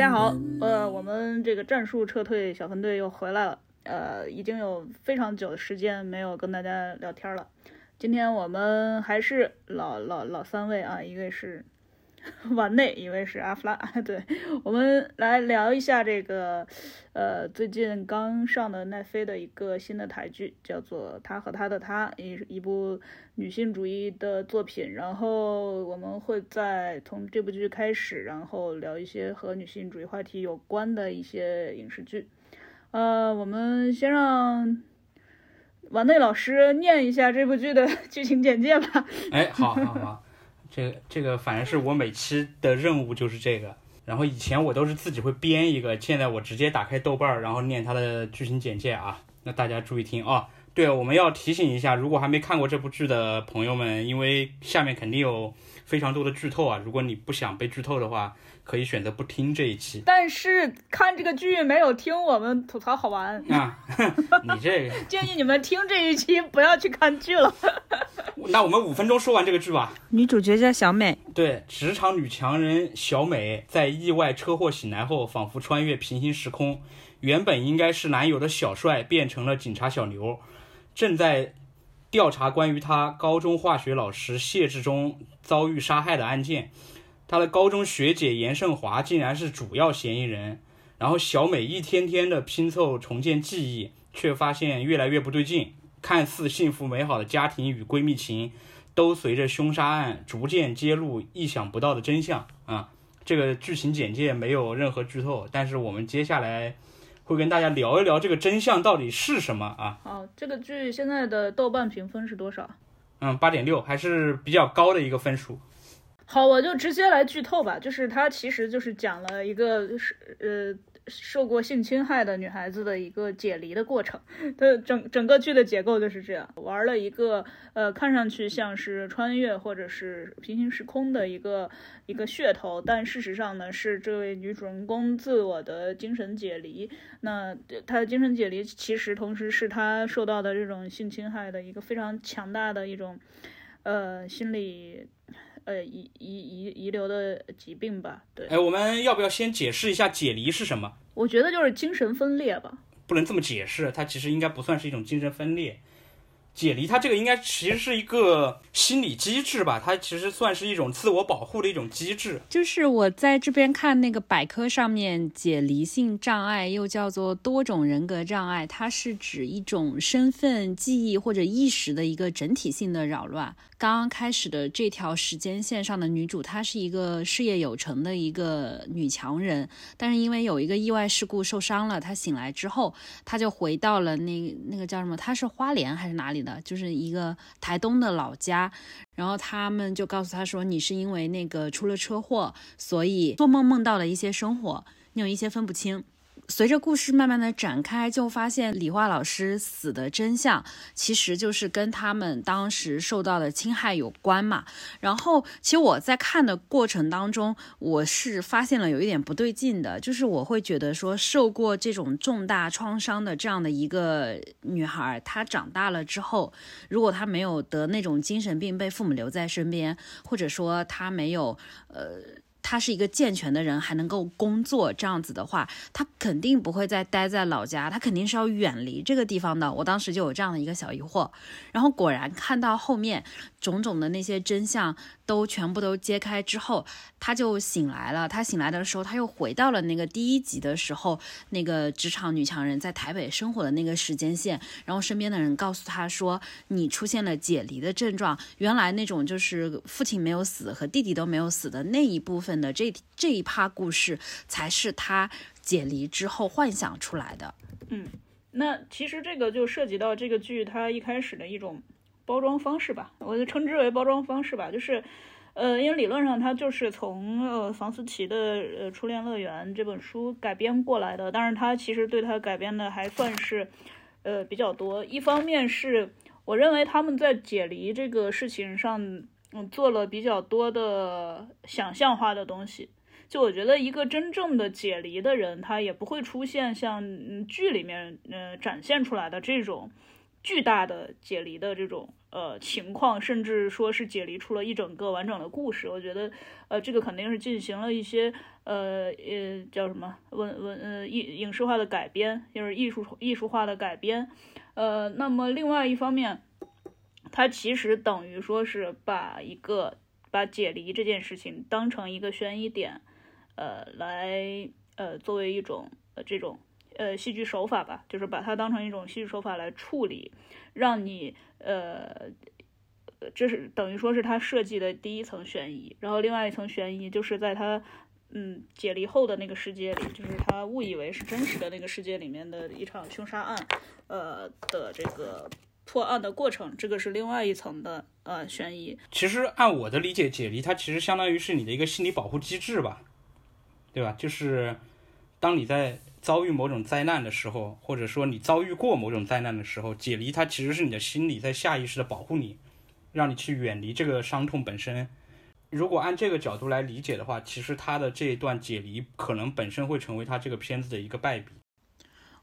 大家好，呃，我们这个战术撤退小分队又回来了，呃，已经有非常久的时间没有跟大家聊天了。今天我们还是老老老三位啊，一位是。碗内，一位是阿弗拉，对我们来聊一下这个，呃，最近刚上的奈飞的一个新的台剧，叫做《他和他的他》，一一部女性主义的作品。然后我们会在从这部剧开始，然后聊一些和女性主义话题有关的一些影视剧。呃，我们先让碗内老师念一下这部剧的剧情简介吧。哎，好好好。这个这个反正是我每期的任务就是这个，然后以前我都是自己会编一个，现在我直接打开豆瓣儿，然后念它的剧情简介啊。那大家注意听啊。对，我们要提醒一下，如果还没看过这部剧的朋友们，因为下面肯定有非常多的剧透啊。如果你不想被剧透的话，可以选择不听这一期。但是看这个剧没有听我们吐槽好玩啊！你这个 建议你们听这一期，不要去看剧了。那我们五分钟说完这个剧吧。女主角叫小美，对，职场女强人小美在意外车祸醒来后，仿佛穿越平行时空，原本应该是男友的小帅变成了警察小牛。正在调查关于他高中化学老师谢志忠遭遇杀害的案件，他的高中学姐严胜华竟然是主要嫌疑人。然后小美一天天的拼凑重建记忆，却发现越来越不对劲。看似幸福美好的家庭与闺蜜情，都随着凶杀案逐渐揭露意想不到的真相啊！这个剧情简介没有任何剧透，但是我们接下来。会跟大家聊一聊这个真相到底是什么啊？好，这个剧现在的豆瓣评分是多少？嗯，八点六，还是比较高的一个分数。好，我就直接来剧透吧，就是它其实就是讲了一个是呃。受过性侵害的女孩子的一个解离的过程，它整整个剧的结构就是这样，玩了一个呃看上去像是穿越或者是平行时空的一个一个噱头，但事实上呢是这位女主人公自我的精神解离。那她的精神解离其实同时是她受到的这种性侵害的一个非常强大的一种呃心理。呃，遗遗遗遗留的疾病吧，对。哎，我们要不要先解释一下解离是什么？我觉得就是精神分裂吧。不能这么解释，它其实应该不算是一种精神分裂。解离，它这个应该其实是一个心理机制吧？它其实算是一种自我保护的一种机制。就是我在这边看那个百科上面，解离性障碍又叫做多种人格障碍，它是指一种身份、记忆或者意识的一个整体性的扰乱。刚刚开始的这条时间线上的女主，她是一个事业有成的一个女强人，但是因为有一个意外事故受伤了，她醒来之后，她就回到了那那个叫什么？她是花莲还是哪里？的就是一个台东的老家，然后他们就告诉他说：“你是因为那个出了车祸，所以做梦梦到了一些生活，你有一些分不清。”随着故事慢慢的展开，就发现理化老师死的真相，其实就是跟他们当时受到的侵害有关嘛。然后，其实我在看的过程当中，我是发现了有一点不对劲的，就是我会觉得说，受过这种重大创伤的这样的一个女孩，她长大了之后，如果她没有得那种精神病，被父母留在身边，或者说她没有，呃。他是一个健全的人，还能够工作，这样子的话，他肯定不会再待在老家，他肯定是要远离这个地方的。我当时就有这样的一个小疑惑，然后果然看到后面种种的那些真相。都全部都揭开之后，他就醒来了。他醒来的时候，他又回到了那个第一集的时候，那个职场女强人在台北生活的那个时间线。然后身边的人告诉他说：“你出现了解离的症状。原来那种就是父亲没有死和弟弟都没有死的那一部分的这这一趴故事，才是他解离之后幻想出来的。”嗯，那其实这个就涉及到这个剧它一开始的一种。包装方式吧，我就称之为包装方式吧，就是，呃，因为理论上它就是从呃房思琪的呃《初恋乐园》这本书改编过来的，但是它其实对它改编的还算是，呃比较多。一方面是我认为他们在解离这个事情上，嗯，做了比较多的想象化的东西。就我觉得一个真正的解离的人，他也不会出现像剧里面呃展现出来的这种巨大的解离的这种。呃情况，甚至说是解离出了一整个完整的故事。我觉得，呃，这个肯定是进行了一些呃呃叫什么文文呃影影视化的改编，就是艺术艺术化的改编。呃，那么另外一方面，它其实等于说是把一个把解离这件事情当成一个悬疑点，呃，来呃作为一种呃这种。呃，戏剧手法吧，就是把它当成一种戏剧手法来处理，让你呃，这是等于说是他设计的第一层悬疑，然后另外一层悬疑就是在他嗯解离后的那个世界里，就是他误以为是真实的那个世界里面的一场凶杀案，呃的这个破案的过程，这个是另外一层的呃悬疑。其实按我的理解，解离它其实相当于是你的一个心理保护机制吧，对吧？就是当你在遭遇某种灾难的时候，或者说你遭遇过某种灾难的时候，解离它其实是你的心理在下意识的保护你，让你去远离这个伤痛本身。如果按这个角度来理解的话，其实他的这一段解离可能本身会成为他这个片子的一个败笔。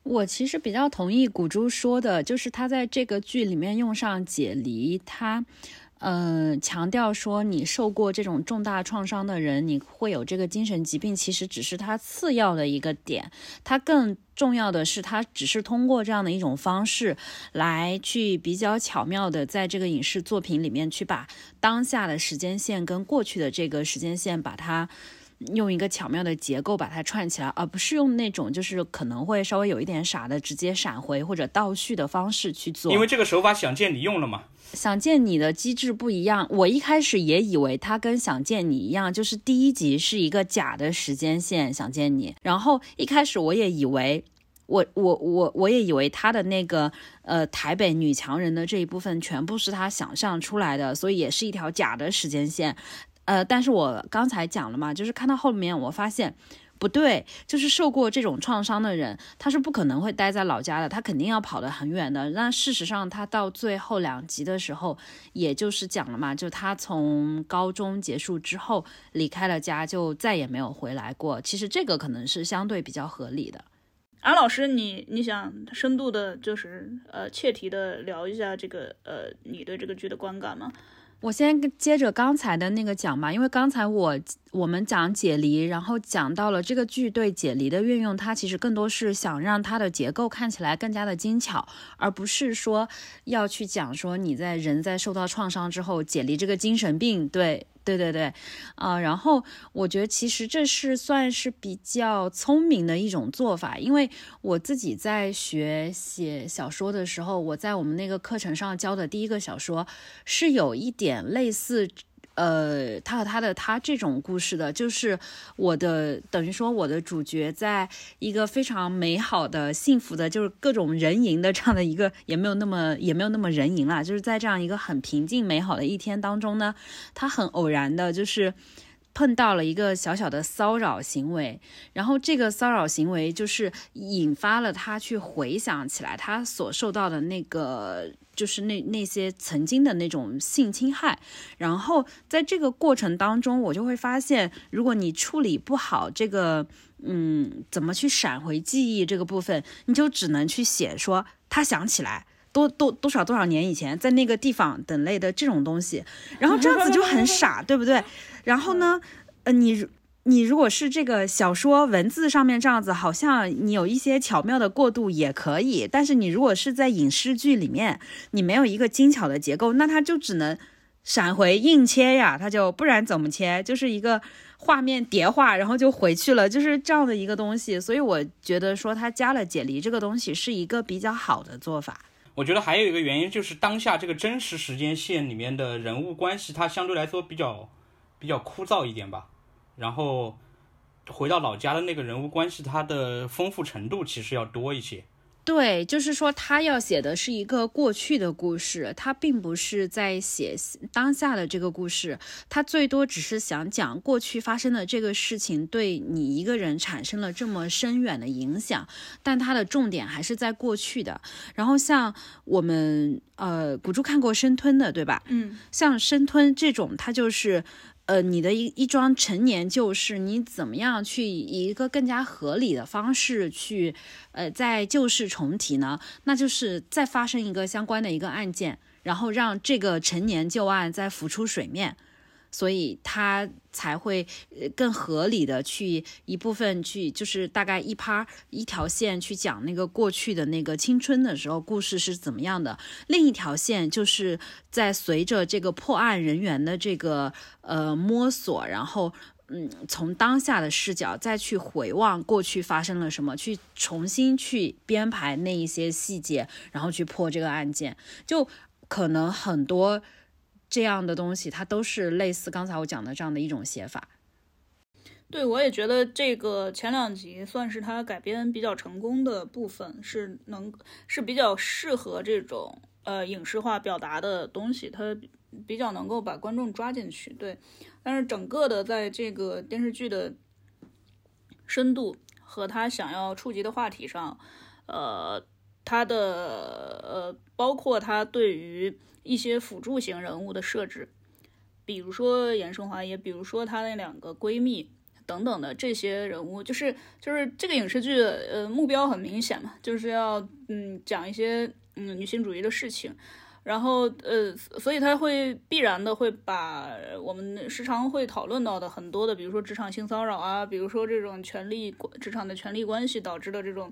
我其实比较同意古珠说的，就是他在这个剧里面用上解离，他。嗯，强调说你受过这种重大创伤的人，你会有这个精神疾病，其实只是他次要的一个点。他更重要的是，他只是通过这样的一种方式来去比较巧妙的在这个影视作品里面去把当下的时间线跟过去的这个时间线把它。用一个巧妙的结构把它串起来，而不是用那种就是可能会稍微有一点傻的直接闪回或者倒叙的方式去做。因为这个手法想见你用了嘛？想见你的机制不一样。我一开始也以为它跟想见你一样，就是第一集是一个假的时间线想见你。然后一开始我也以为，我我我我也以为他的那个呃台北女强人的这一部分全部是他想象出来的，所以也是一条假的时间线。呃，但是我刚才讲了嘛，就是看到后面，我发现不对，就是受过这种创伤的人，他是不可能会待在老家的，他肯定要跑得很远的。那事实上，他到最后两集的时候，也就是讲了嘛，就他从高中结束之后离开了家，就再也没有回来过。其实这个可能是相对比较合理的。安老师，你你想深度的，就是呃切题的聊一下这个呃你对这个剧的观感吗？我先接着刚才的那个讲吧，因为刚才我我们讲解离，然后讲到了这个剧对解离的运用，它其实更多是想让它的结构看起来更加的精巧，而不是说要去讲说你在人在受到创伤之后解离这个精神病，对。对对对，啊，然后我觉得其实这是算是比较聪明的一种做法，因为我自己在学写小说的时候，我在我们那个课程上教的第一个小说是有一点类似。呃，他和他的他这种故事的，就是我的等于说我的主角在一个非常美好的、幸福的，就是各种人营的这样的一个，也没有那么也没有那么人营啦，就是在这样一个很平静美好的一天当中呢，他很偶然的，就是碰到了一个小小的骚扰行为，然后这个骚扰行为就是引发了他去回想起来他所受到的那个。就是那那些曾经的那种性侵害，然后在这个过程当中，我就会发现，如果你处理不好这个，嗯，怎么去闪回记忆这个部分，你就只能去写说他想起来多多多少多少年以前在那个地方等类的这种东西，然后这样子就很傻，对不对？然后呢，呃，你。你如果是这个小说文字上面这样子，好像你有一些巧妙的过渡也可以。但是你如果是在影视剧里面，你没有一个精巧的结构，那它就只能闪回硬切呀，它就不然怎么切？就是一个画面叠画，然后就回去了，就是这样的一个东西。所以我觉得说它加了解离这个东西是一个比较好的做法。我觉得还有一个原因就是当下这个真实时间线里面的人物关系，它相对来说比较比较枯燥一点吧。然后回到老家的那个人物关系，它的丰富程度其实要多一些。对，就是说他要写的是一个过去的故事，他并不是在写当下的这个故事，他最多只是想讲过去发生的这个事情对你一个人产生了这么深远的影响，但他的重点还是在过去的。然后像我们呃，古珠看过生吞的，对吧？嗯，像生吞这种，它就是。呃，你的一一桩陈年旧事，你怎么样去以一个更加合理的方式去，呃，在旧事重提呢？那就是再发生一个相关的一个案件。然后让这个陈年旧案再浮出水面。所以他才会更合理的去一部分去，就是大概一趴一条线去讲那个过去的那个青春的时候故事是怎么样的，另一条线就是在随着这个破案人员的这个呃摸索，然后嗯从当下的视角再去回望过去发生了什么，去重新去编排那一些细节，然后去破这个案件，就可能很多。这样的东西，它都是类似刚才我讲的这样的一种写法。对，我也觉得这个前两集算是它改编比较成功的部分，是能是比较适合这种呃影视化表达的东西，它比较能够把观众抓进去。对，但是整个的在这个电视剧的深度和他想要触及的话题上，呃，他的呃包括他对于。一些辅助型人物的设置，比如说严胜华，也比如说她那两个闺蜜等等的这些人物，就是就是这个影视剧呃目标很明显嘛，就是要嗯讲一些嗯女性主义的事情，然后呃所以他会必然的会把我们时常会讨论到的很多的，比如说职场性骚扰啊，比如说这种权力职场的权力关系导致的这种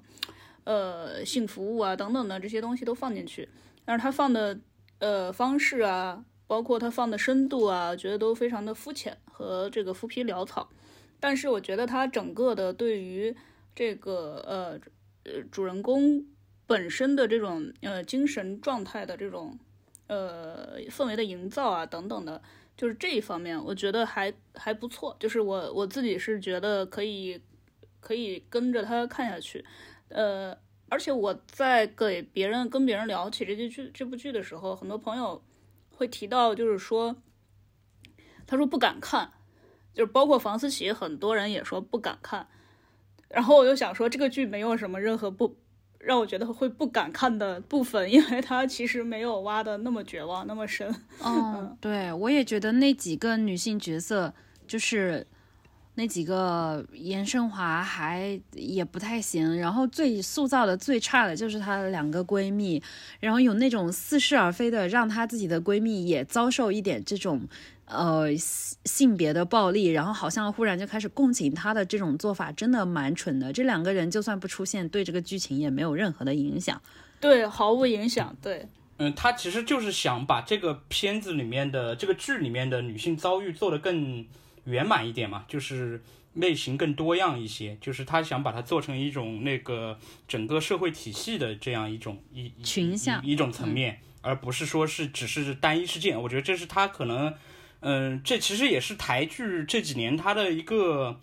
呃性服务啊等等的这些东西都放进去，但是他放的。呃，方式啊，包括他放的深度啊，觉得都非常的肤浅和这个浮皮潦草。但是我觉得他整个的对于这个呃呃主人公本身的这种呃精神状态的这种呃氛围的营造啊等等的，就是这一方面，我觉得还还不错。就是我我自己是觉得可以可以跟着他看下去，呃。而且我在给别人跟别人聊起这剧这部剧的时候，很多朋友会提到，就是说，他说不敢看，就是包括房思琪，很多人也说不敢看。然后我就想说，这个剧没有什么任何不让我觉得会不敢看的部分，因为它其实没有挖的那么绝望，那么深。嗯，对我也觉得那几个女性角色就是。那几个严胜华还也不太行，然后最塑造的最差的就是她的两个闺蜜，然后有那种似是而非的让她自己的闺蜜也遭受一点这种呃性别的暴力，然后好像忽然就开始共情她的这种做法，真的蛮蠢的。这两个人就算不出现，对这个剧情也没有任何的影响，对，毫无影响。对，嗯，他其实就是想把这个片子里面的这个剧里面的女性遭遇做得更。圆满一点嘛，就是类型更多样一些，就是他想把它做成一种那个整个社会体系的这样一种一群像一种层面，而不是说是只是单一事件。我觉得这是他可能，嗯，这其实也是台剧这几年他的一个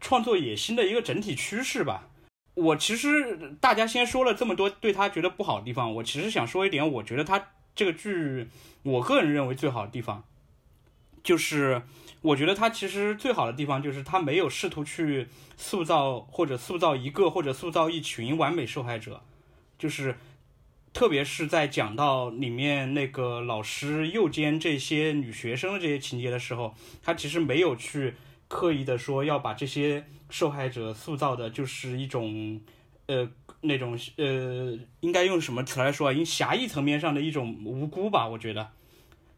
创作野心的一个整体趋势吧。我其实大家先说了这么多对他觉得不好的地方，我其实想说一点，我觉得他这个剧，我个人认为最好的地方，就是。我觉得他其实最好的地方就是他没有试图去塑造或者塑造一个或者塑造一群完美受害者，就是特别是在讲到里面那个老师诱奸这些女学生的这些情节的时候，他其实没有去刻意的说要把这些受害者塑造的就是一种呃那种呃应该用什么词来说啊？因狭义层面上的一种无辜吧，我觉得。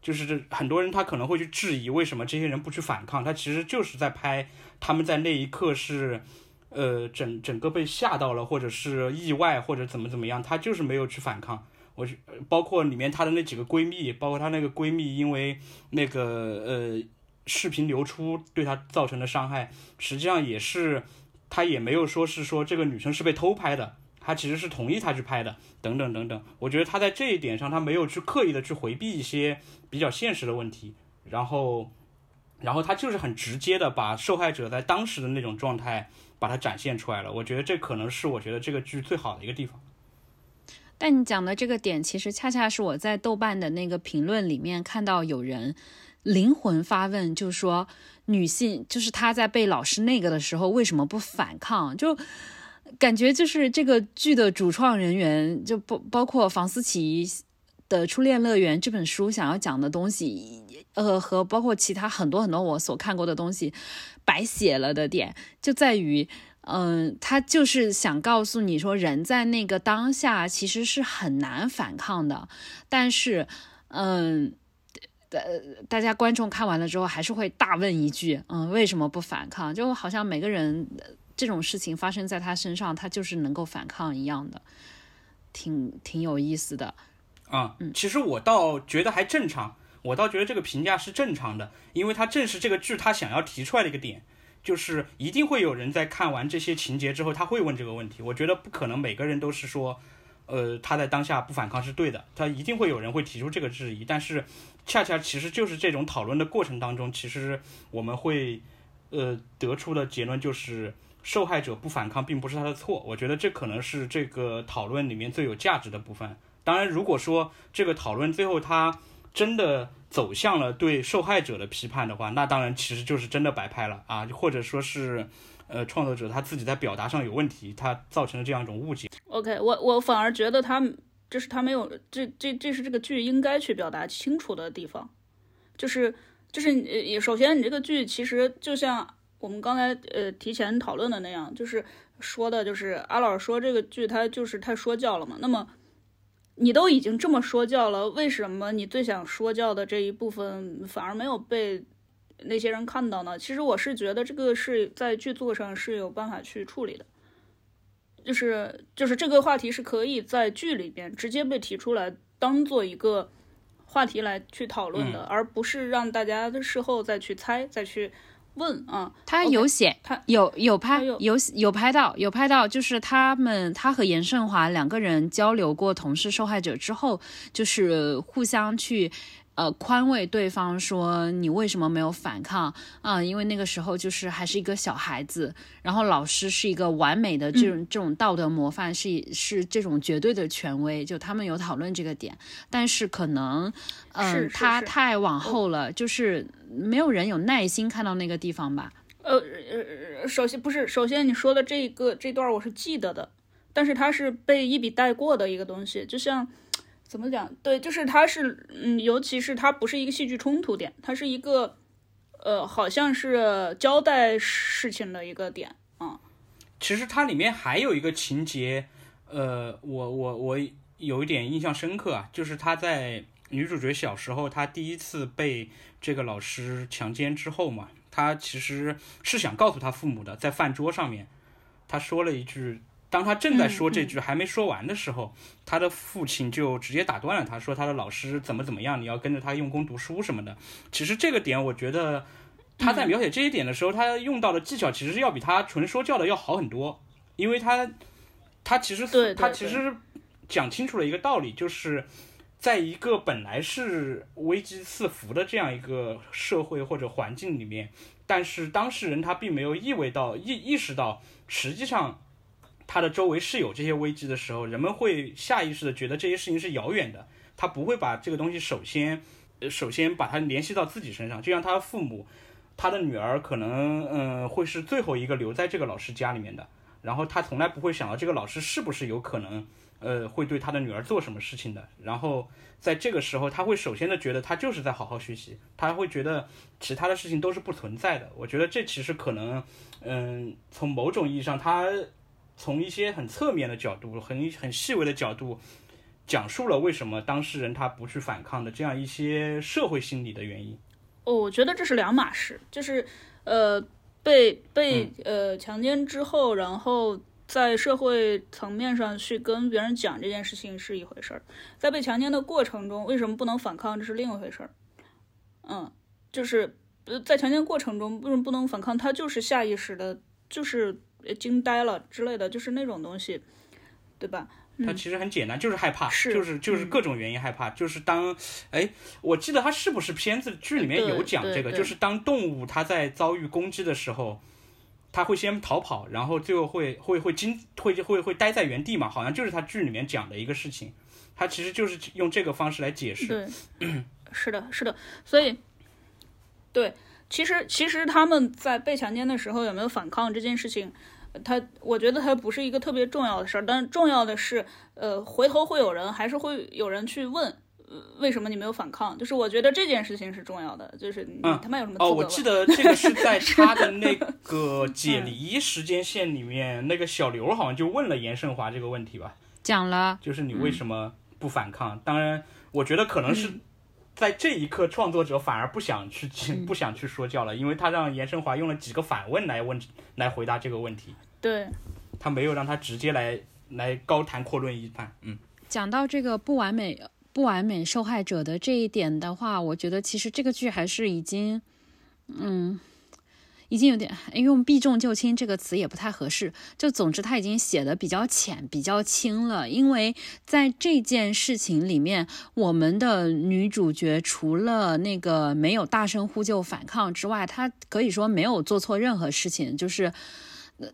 就是这很多人他可能会去质疑为什么这些人不去反抗，他其实就是在拍他们在那一刻是，呃整整个被吓到了，或者是意外或者怎么怎么样，他就是没有去反抗。我包括里面她的那几个闺蜜，包括她那个闺蜜因为那个呃视频流出对她造成的伤害，实际上也是她也没有说是说这个女生是被偷拍的。他其实是同意他去拍的，等等等等。我觉得他在这一点上，他没有去刻意的去回避一些比较现实的问题，然后，然后他就是很直接的把受害者在当时的那种状态把它展现出来了。我觉得这可能是我觉得这个剧最好的一个地方。但你讲的这个点，其实恰恰是我在豆瓣的那个评论里面看到有人灵魂发问，就说女性就是她在被老师那个的时候为什么不反抗？就。感觉就是这个剧的主创人员，就包包括房思琪的《初恋乐园》这本书想要讲的东西，呃，和包括其他很多很多我所看过的东西，白写了的点就在于，嗯，他就是想告诉你说，人在那个当下其实是很难反抗的，但是，嗯，呃，大家观众看完了之后还是会大问一句，嗯，为什么不反抗？就好像每个人这种事情发生在他身上，他就是能够反抗一样的，挺挺有意思的。啊，嗯其实我倒觉得还正常，我倒觉得这个评价是正常的，因为他正是这个剧他想要提出来的一个点，就是一定会有人在看完这些情节之后，他会问这个问题。我觉得不可能每个人都是说，呃，他在当下不反抗是对的，他一定会有人会提出这个质疑。但是，恰恰其实就是这种讨论的过程当中，其实我们会，呃，得出的结论就是受害者不反抗并不是他的错。我觉得这可能是这个讨论里面最有价值的部分。当然，如果说这个讨论最后他真的走向了对受害者的批判的话，那当然其实就是真的白拍了啊，或者说是，呃，创作者他自己在表达上有问题，他造成了这样一种误解。OK，我我反而觉得他这是他没有这这这是这个剧应该去表达清楚的地方，就是就是呃，首先你这个剧其实就像我们刚才呃提前讨论的那样，就是说的就是阿老师说这个剧它就是太说教了嘛，那么。你都已经这么说教了，为什么你最想说教的这一部分反而没有被那些人看到呢？其实我是觉得这个是在剧作上是有办法去处理的，就是就是这个话题是可以在剧里边直接被提出来，当做一个话题来去讨论的，而不是让大家事后再去猜、再去问啊。他有写，他有有拍有有有拍到有拍到，就是他们他和严胜华两个人交流过同是受害者之后，就是互相去。呃，宽慰对方说你为什么没有反抗啊、因为那个时候就是还是一个小孩子，然后老师是一个完美的这种、这种道德模范，是是这种绝对的权威，就他们有讨论这个点，但是可能，嗯、他太往后了，就是没有人有耐心看到那个地方吧。呃呃，首先不是，首先你说的这个这段我是记得的，但是它是被一笔带过的一个东西，就像怎么讲？对，就是它是，嗯，尤其是它不是一个戏剧冲突点，它是一个，呃，好像是交代事情的一个点啊。其实它里面还有一个情节，呃，我我我有一点印象深刻啊，就是他在女主角小时候，她第一次被这个老师强奸之后嘛，他其实是想告诉他父母的，在饭桌上面，他说了一句。当他正在说这句还没说完的时候，他的父亲就直接打断了他，说他的老师怎么怎么样，你要跟着他用功读书什么的。其实这个点，我觉得他在描写这一点的时候，他用到的技巧其实要比他纯说教的要好很多，因为他他其实他其实讲清楚了一个道理，就是在一个本来是危机四伏的这样一个社会或者环境里面，但是当事人他并没有意味到意意识到，实际上他的周围是有这些危机的时候，人们会下意识的觉得这些事情是遥远的，他不会把这个东西首先首先把它联系到自己身上，就像他的父母。他的女儿可能嗯、会是最后一个留在这个老师家里面的，然后他从来不会想到这个老师是不是有可能呃会对他的女儿做什么事情的，然后在这个时候他会首先的觉得他就是在好好学习，他会觉得其他的事情都是不存在的。我觉得这其实可能嗯、从某种意义上他从一些很侧面的角度、很很细微的角度。讲述了为什么当事人他不去反抗的这样一些社会心理的原因。哦，我觉得这是两码事，就是呃被被呃强奸之后，然后在社会层面上去跟别人讲这件事情是一回事儿，在被强奸的过程中为什么不能反抗，这是另一回事儿。嗯，就是呃在强奸过程中为什么不能反抗，他就是下意识的，就是呃惊呆了之类的，就是那种东西，对吧？他其实很简单，就是害怕，是就是就是嗯各种原因害怕，就是当，哎，我记得他是不是片子剧里面有讲这个，就是当动物它在遭遇攻击的时候，他会先逃跑，然后最后会会会惊会会会待在原地嘛，好像就是他剧里面讲的一个事情，他其实就是用这个方式来解释。对，是的，是的，所以，对，其实其实他们在被强奸的时候有没有反抗这件事情，他我觉得他不是一个特别重要的事儿，但是重要的是，呃，回头会有人还是会有人去问。呃为什么你没有反抗？就是我觉得这件事情是重要的，就是你嗯他妈有什么资格哦，我记得这个是在 他的那个 解离时间线里面，那个小刘好像就问了严胜华这个问题吧。讲了，就是你为什么不反抗？当然，我觉得可能是在这一刻，创作者反而不想去不想去说教了，因为他让严胜华用了几个反问来问来回答这个问题。对，他没有让他直接来来高谈阔论一番。嗯，讲到这个不完美不完美受害者的这一点的话，我觉得其实这个剧还是已经，嗯。已经有点用“避重就轻”这个词也不太合适。就总之，他已经写的比较浅、比较轻了。因为在这件事情里面，我们的女主角除了那个没有大声呼救反抗之外，她可以说没有做错任何事情。就是，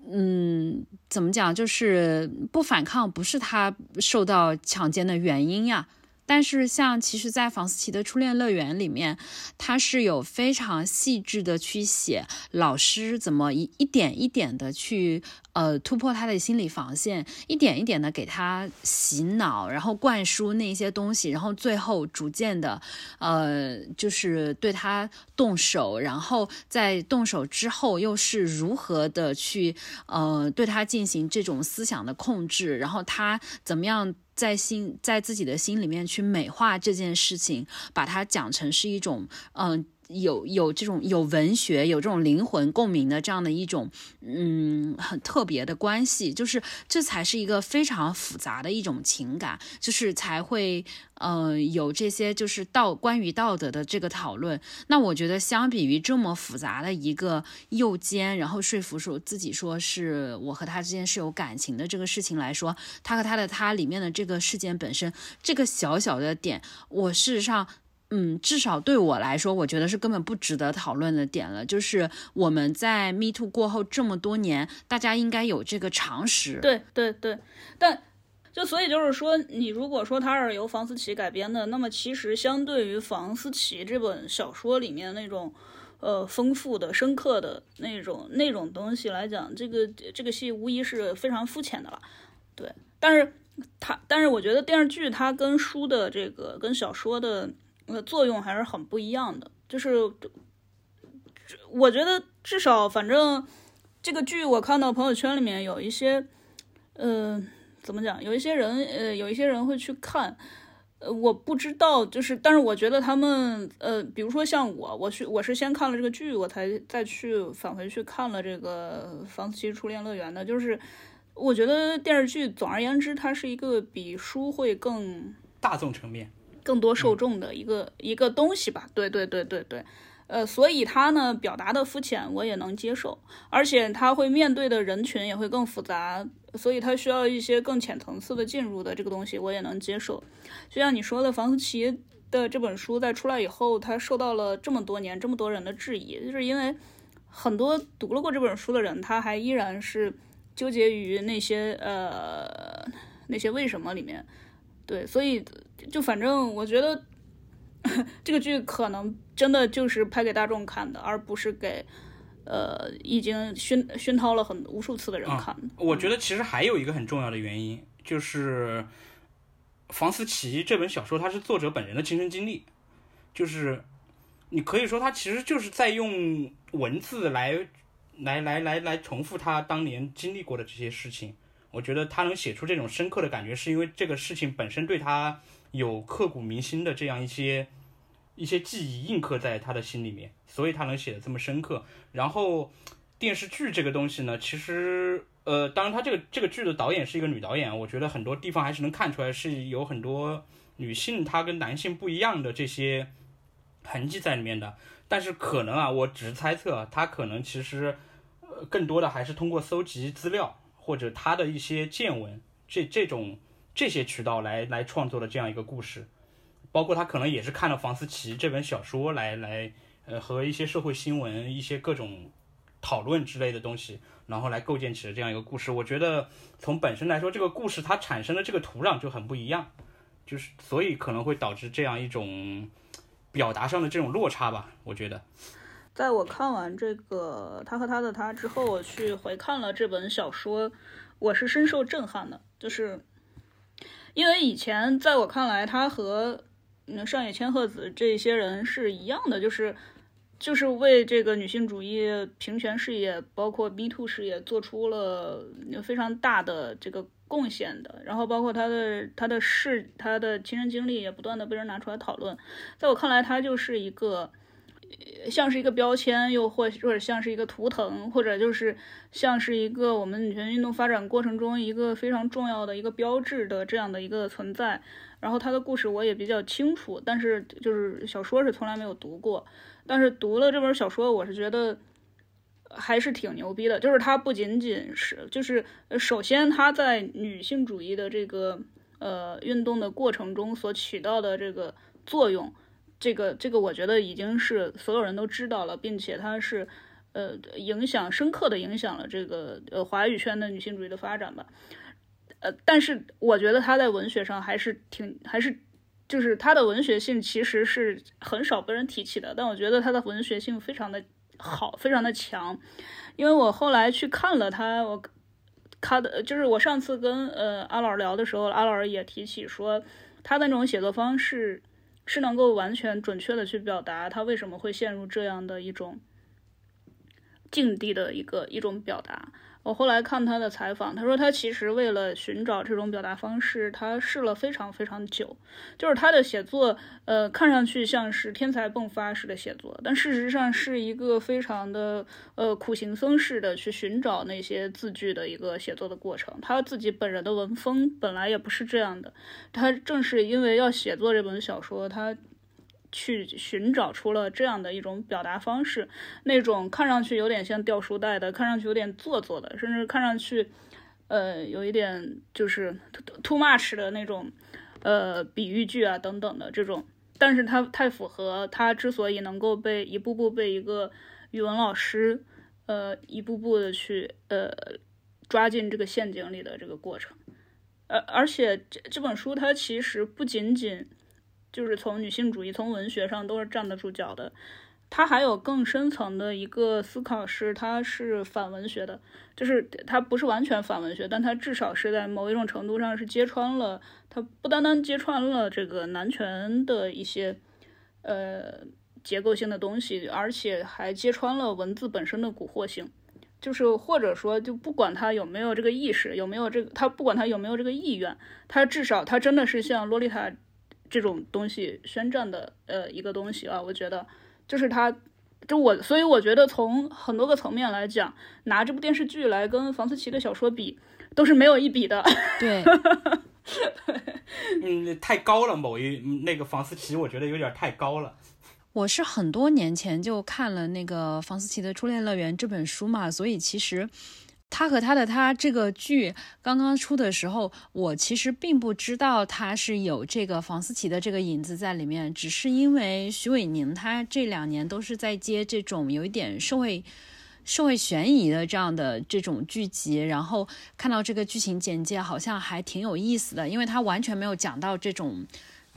嗯，怎么讲？就是不反抗不是她受到强奸的原因呀。但是，像其实，在房思琪的初恋乐园里面，他是有非常细致的去写老师怎么一一点一点的去。呃，突破他的心理防线，一点一点的给他洗脑，然后灌输那些东西，然后最后逐渐的，呃，就是对他动手，然后在动手之后又是如何的去，呃，对他进行这种思想的控制，然后他怎么样在心在自己的心里面去美化这件事情，把它讲成是一种，嗯。有有这种有文学有这种灵魂共鸣的这样的一种嗯很特别的关系，就是这才是一个非常复杂的一种情感，就是才会呃有这些就是道关于道德的这个讨论。那我觉得相比于这么复杂的一个诱奸，然后说服说自己说是我和他之间是有感情的这个事情来说，他和他的他里面的这个事件本身这个小小的点，我事实上。嗯，至少对我来说，我觉得是根本不值得讨论的点了。就是我们在 Me Too 过后这么多年，大家应该有这个常识。对对对，但就所以就是说，你如果说它是由房思琪改编的，那么其实相对于房思琪这本小说里面那种呃丰富的、深刻的那种那种东西来讲，这个这个戏无疑是非常肤浅的了。对，但是它，但是我觉得电视剧它跟书的这个跟小说的。作用还是很不一样的。就是，我觉得至少反正这个剧，我看到朋友圈里面有一些，呃，怎么讲？有一些人，呃，有一些人会去看。呃，我不知道，就是，但是我觉得他们，呃，比如说像我，我去，我是先看了这个剧，我才再去返回去看了这个《房思琪初恋乐园》的。就是，我觉得电视剧，总而言之，它是一个比书会更大众层面。更多受众的一个一个东西吧，对对对对对，呃，所以他呢表达的肤浅我也能接受，而且他会面对的人群也会更复杂，所以他需要一些更浅层次的进入的这个东西我也能接受。就像你说的，房思琪的这本书在出来以后，他受到了这么多年这么多人的质疑，就是因为很多读了过这本书的人，他还依然是纠结于那些呃那些为什么里面。对，所以就反正我觉得 这个剧可能真的就是拍给大众看的，而不是给呃已经熏熏陶了很无数次的人看的。我觉得其实还有一个很重要的原因，就是房思琪这本小说它是作者本人的亲身经历，就是你可以说他其实就是在用文字来来来来来重复他当年经历过的这些事情。我觉得他能写出这种深刻的感觉，是因为这个事情本身对他有刻骨铭心的这样一些一些记忆印刻在他的心里面，所以他能写的这么深刻。然后电视剧这个东西呢，其实呃，当然他这个这个剧的导演是一个女导演，我觉得很多地方还是能看出来是有很多女性她跟男性不一样的这些痕迹在里面的。但是可能啊，我只是猜测，他可能其实呃更多的还是通过搜集资料。或者他的一些见闻，这这种这些渠道来来创作的这样一个故事，包括他可能也是看了房思琪这本小说来来呃和一些社会新闻、一些各种讨论之类的东西，然后来构建起了这样一个故事。我觉得从本身来说，这个故事它产生的这个土壤就很不一样，就是所以可能会导致这样一种表达上的这种落差吧。我觉得。在我看完这个他和他的他之后，我去回看了这本小说，我是深受震撼的。就是因为以前在我看来，他和嗯上野千鹤子这些人是一样的，就是就是为这个女性主义平权事业，包括 Me Too 事业做出了非常大的这个贡献的。然后包括他的他的事，他的亲身经历也不断的被人拿出来讨论。在我看来，他就是一个。像是一个标签，又或或者像是一个图腾，或者就是像是一个我们女权运动发展过程中一个非常重要的一个标志的这样的一个存在。然后他的故事我也比较清楚，但是就是小说是从来没有读过。但是读了这本小说，我是觉得还是挺牛逼的。就是它不仅仅是，就是首先他在女性主义的这个呃运动的过程中所起到的这个作用。这个这个，我觉得已经是所有人都知道了，并且它是，呃，影响深刻的影响了这个呃华语圈的女性主义的发展吧。呃，但是我觉得他在文学上还是挺还是，就是他的文学性其实是很少被人提起的。但我觉得他的文学性非常的好，非常的强。因为我后来去看了他，我他的就是我上次跟呃阿老聊的时候，阿老师也提起说，他的那种写作方式。是能够完全准确的去表达他为什么会陷入这样的一种境地的一个一种表达。我后来看他的采访，他说他其实为了寻找这种表达方式，他试了非常非常久。就是他的写作，呃，看上去像是天才迸发式的写作，但事实上是一个非常的呃苦行僧式的去寻找那些字句的一个写作的过程。他自己本人的文风本来也不是这样的，他正是因为要写作这本小说，他。去寻找出了这样的一种表达方式，那种看上去有点像掉书袋的，看上去有点做作的，甚至看上去，呃，有一点就是 too much 的那种，呃，比喻句啊等等的这种，但是它太符合他之所以能够被一步步被一个语文老师，呃，一步步的去呃抓进这个陷阱里的这个过程，呃，而且这这本书它其实不仅仅。就是从女性主义、从文学上都是站得住脚的。它还有更深层的一个思考，是它是反文学的，就是它不是完全反文学，但它至少是在某一种程度上是揭穿了，它不单单揭穿了这个男权的一些呃结构性的东西，而且还揭穿了文字本身的蛊惑性。就是或者说，就不管他有没有这个意识，有没有这个，他不管他有没有这个意愿，他至少他真的是像洛丽塔。这种东西宣战的呃一个东西啊，我觉得就是他，就我，所以我觉得从很多个层面来讲，拿这部电视剧来跟房思琪的小说比，都是没有一比的。对，嗯，太高了，某一那个房思琪，我觉得有点太高了。我是很多年前就看了那个房思琪的《初恋乐园》这本书嘛，所以其实。他和他的他这个剧刚刚出的时候，我其实并不知道他是有这个房思琪的这个影子在里面，只是因为徐伟宁他这两年都是在接这种有一点社会社会悬疑的这样的这种剧集，然后看到这个剧情简介好像还挺有意思的，因为他完全没有讲到这种。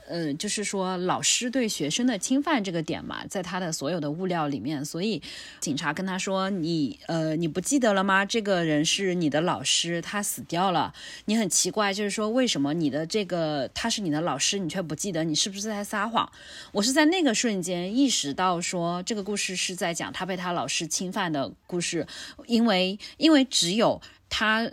呃，就是说老师对学生的侵犯这个点嘛，在他的所有的物料里面，所以警察跟他说：“你呃，你不记得了吗？这个人是你的老师，他死掉了。你很奇怪，就是说为什么你的这个他是你的老师，你却不记得？你是不是在撒谎？”我是在那个瞬间意识到，说这个故事是在讲他被他老师侵犯的故事，因为因为只有他。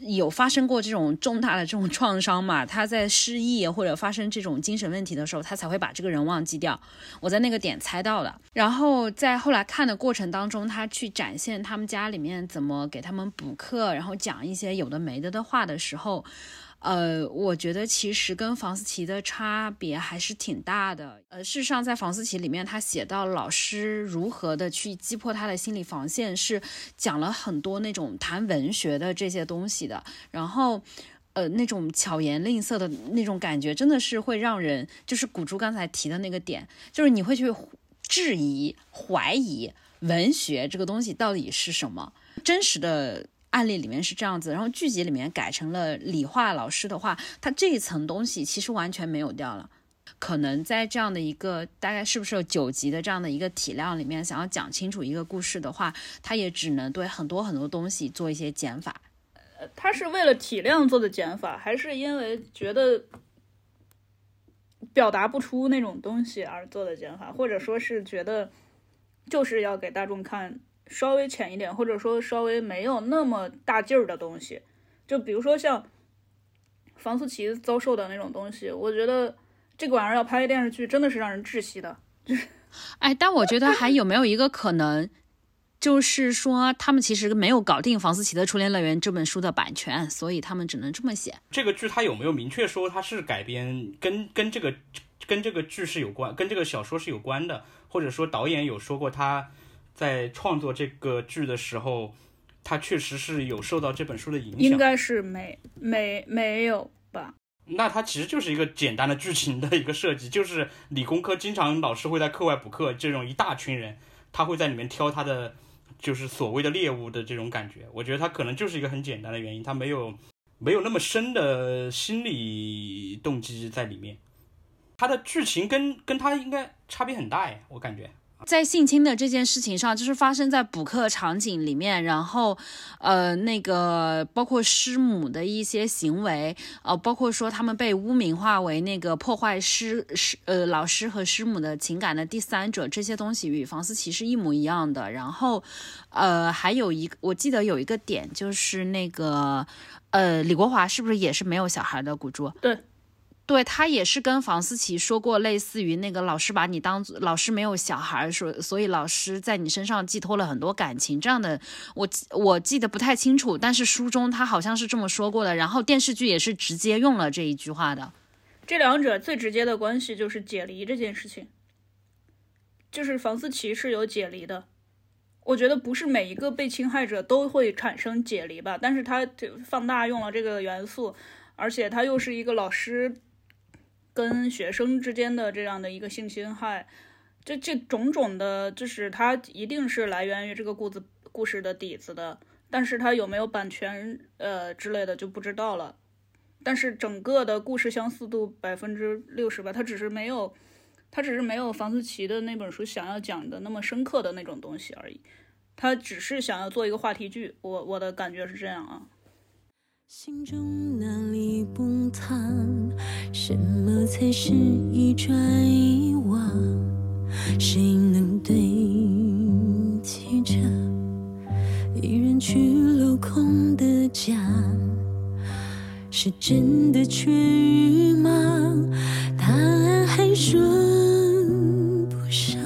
有发生过这种重大的这种创伤嘛？他在失忆或者发生这种精神问题的时候，他才会把这个人忘记掉。我在那个点猜到了。然后在后来看的过程当中，他去展现他们家里面怎么给他们补课，然后讲一些有的没的的话的时候。呃，我觉得其实跟房思琪的差别还是挺大的。呃，事实上，在房思琪里面，他写到老师如何的去击破他的心理防线，是讲了很多那种谈文学的这些东西的。然后，呃，那种巧言令色的那种感觉，真的是会让人，就是古珠刚才提的那个点，就是你会去质疑、怀疑文学这个东西到底是什么，真实的。案例里面是这样子，然后剧集里面改成了理化老师的话，他这一层东西其实完全没有掉了。可能在这样的一个大概是不是有九集的这样的一个体量里面，想要讲清楚一个故事的话，他也只能对很多很多东西做一些减法。呃，他是为了体量做的减法，还是因为觉得表达不出那种东西而做的减法，或者说是觉得就是要给大众看？稍微浅一点，或者说稍微没有那么大劲儿的东西，就比如说像房思琪遭受的那种东西，我觉得这个玩意儿要拍电视剧，真的是让人窒息的。哎，但我觉得还有没有一个可能，就是说他们其实没有搞定房思琪的《初恋乐园》这本书的版权，所以他们只能这么写。这个剧它有没有明确说它是改编，跟跟这个跟这个剧是有关，跟这个小说是有关的，或者说导演有说过他在创作这个剧的时候，他确实是有受到这本书的影响。应该是没没没有吧？那它其实就是一个简单的剧情的一个设计，就是理工科经常老师会在课外补课，这种一大群人，他会在里面挑他的就是所谓的猎物的这种感觉。我觉得他可能就是一个很简单的原因，他没有没有那么深的心理动机在里面。他的剧情跟跟他应该差别很大哎，我感觉。在性侵的这件事情上，就是发生在补课场景里面，然后，呃，那个包括师母的一些行为，呃，包括说他们被污名化为那个破坏师师呃老师和师母的情感的第三者，这些东西与房思琪是一模一样的。然后，呃，还有一个，我记得有一个点就是那个，呃，李国华是不是也是没有小孩的？古珠对。对他也是跟房思琪说过，类似于那个老师把你当老师没有小孩，说所以老师在你身上寄托了很多感情这样的，我我记得不太清楚，但是书中他好像是这么说过的，然后电视剧也是直接用了这一句话的。这两者最直接的关系就是解离这件事情，就是房思琪是有解离的，我觉得不是每一个被侵害者都会产生解离吧，但是他放大用了这个元素，而且他又是一个老师。跟学生之间的这样的一个性侵害，这这种种的，就是它一定是来源于这个故子故事的底子的，但是它有没有版权呃之类的就不知道了。但是整个的故事相似度百分之六十吧，它只是没有，它只是没有房思琪的那本书想要讲的那么深刻的那种东西而已。他只是想要做一个话题剧，我我的感觉是这样啊。心中哪里崩塌？什么才是一转一忘？谁能对齐这一人去楼空的家？是真的痊愈吗？答案还顺不上，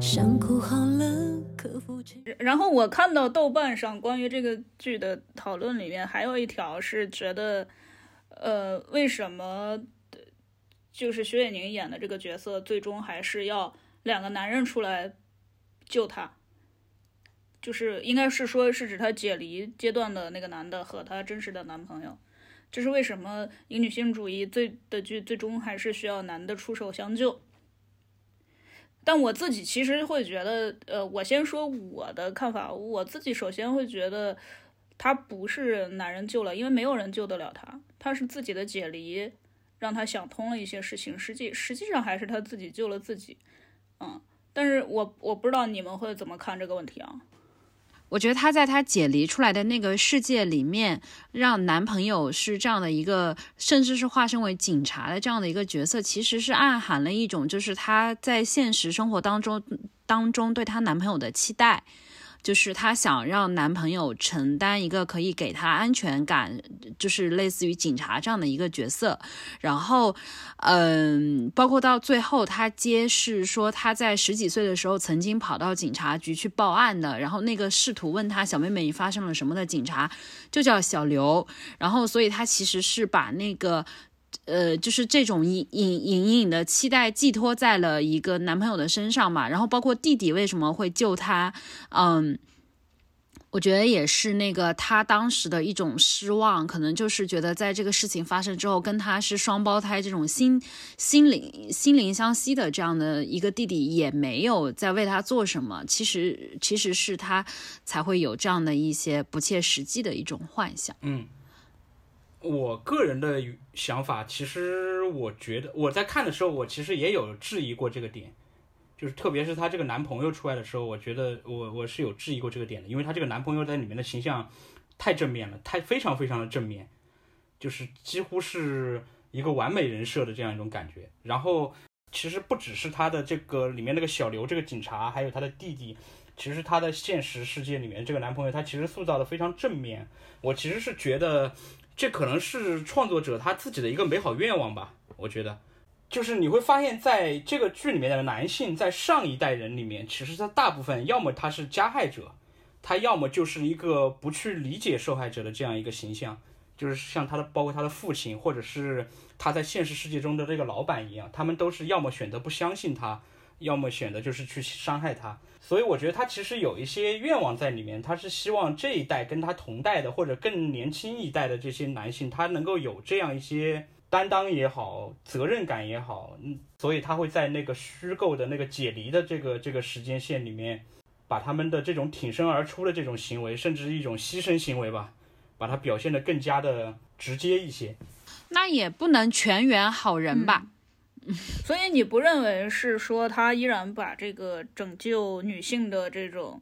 伤口好了。可然后我看到豆瓣上关于这个剧的讨论里面，还有一条是觉得，呃，为什么就是薛野宁演的这个角色最终还是要两个男人出来救她？就是应该是说是指她解离阶段的那个男的和她真实的男朋友，这是为什么以女性主义最的剧最终还是需要男的出手相救？但我自己其实会觉得，呃，我先说我的看法。我自己首先会觉得，他不是男人救了，因为没有人救得了他，他是自己的解离让他想通了一些事情。实际实际上还是他自己救了自己，嗯。但是我我不知道你们会怎么看这个问题啊？我觉得她在她解离出来的那个世界里面，让男朋友是这样的一个，甚至是化身为警察的这样的一个角色，其实是暗含了一种，就是她在现实生活当中当中对她男朋友的期待。就是她想让男朋友承担一个可以给她安全感，就是类似于警察这样的一个角色。然后，嗯，包括到最后，她揭示说她在十几岁的时候曾经跑到警察局去报案的。然后那个试图问她小妹妹发生了什么的警察就叫小刘。然后，所以她其实是把那个。呃，就是这种隐隐隐隐的期待寄托在了一个男朋友的身上嘛，然后包括弟弟为什么会救她，嗯，我觉得也是那个他当时的一种失望，可能就是觉得在这个事情发生之后，跟他是双胞胎这种心心灵心灵相惜的这样的一个弟弟也没有在为他做什么，其实其实是他才会有这样的一些不切实际的一种幻想，嗯。我个人的想法，其实我觉得我在看的时候，我其实也有质疑过这个点，就是特别是她这个男朋友出来的时候，我觉得我我是有质疑过这个点的，因为她这个男朋友在里面的形象太正面了，太非常非常的正面，就是几乎是一个完美人设的这样一种感觉。然后其实不只是她的这个里面那个小刘这个警察，还有他的弟弟，其实她的现实世界里面这个男朋友他其实塑造的非常正面。我其实是觉得这可能是创作者他自己的一个美好愿望吧。我觉得，就是你会发现在这个剧里面的男性，在上一代人里面，其实他大部分要么他是加害者，他要么就是一个不去理解受害者的这样一个形象。就是像他的，包括他的父亲，或者是他在现实世界中的这个老板一样，他们都是要么选择不相信他，要么选择就是去伤害他。所以我觉得他其实有一些愿望在里面，他是希望这一代跟他同代的或者更年轻一代的这些男性，他能够有这样一些担当也好，责任感也好。嗯，所以他会在那个虚构的那个解离的这个这个时间线里面，把他们的这种挺身而出的这种行为，甚至一种牺牲行为吧。把它表现得更加的直接一些，那也不能全员好人吧？所以你不认为是说他依然把这个拯救女性的这种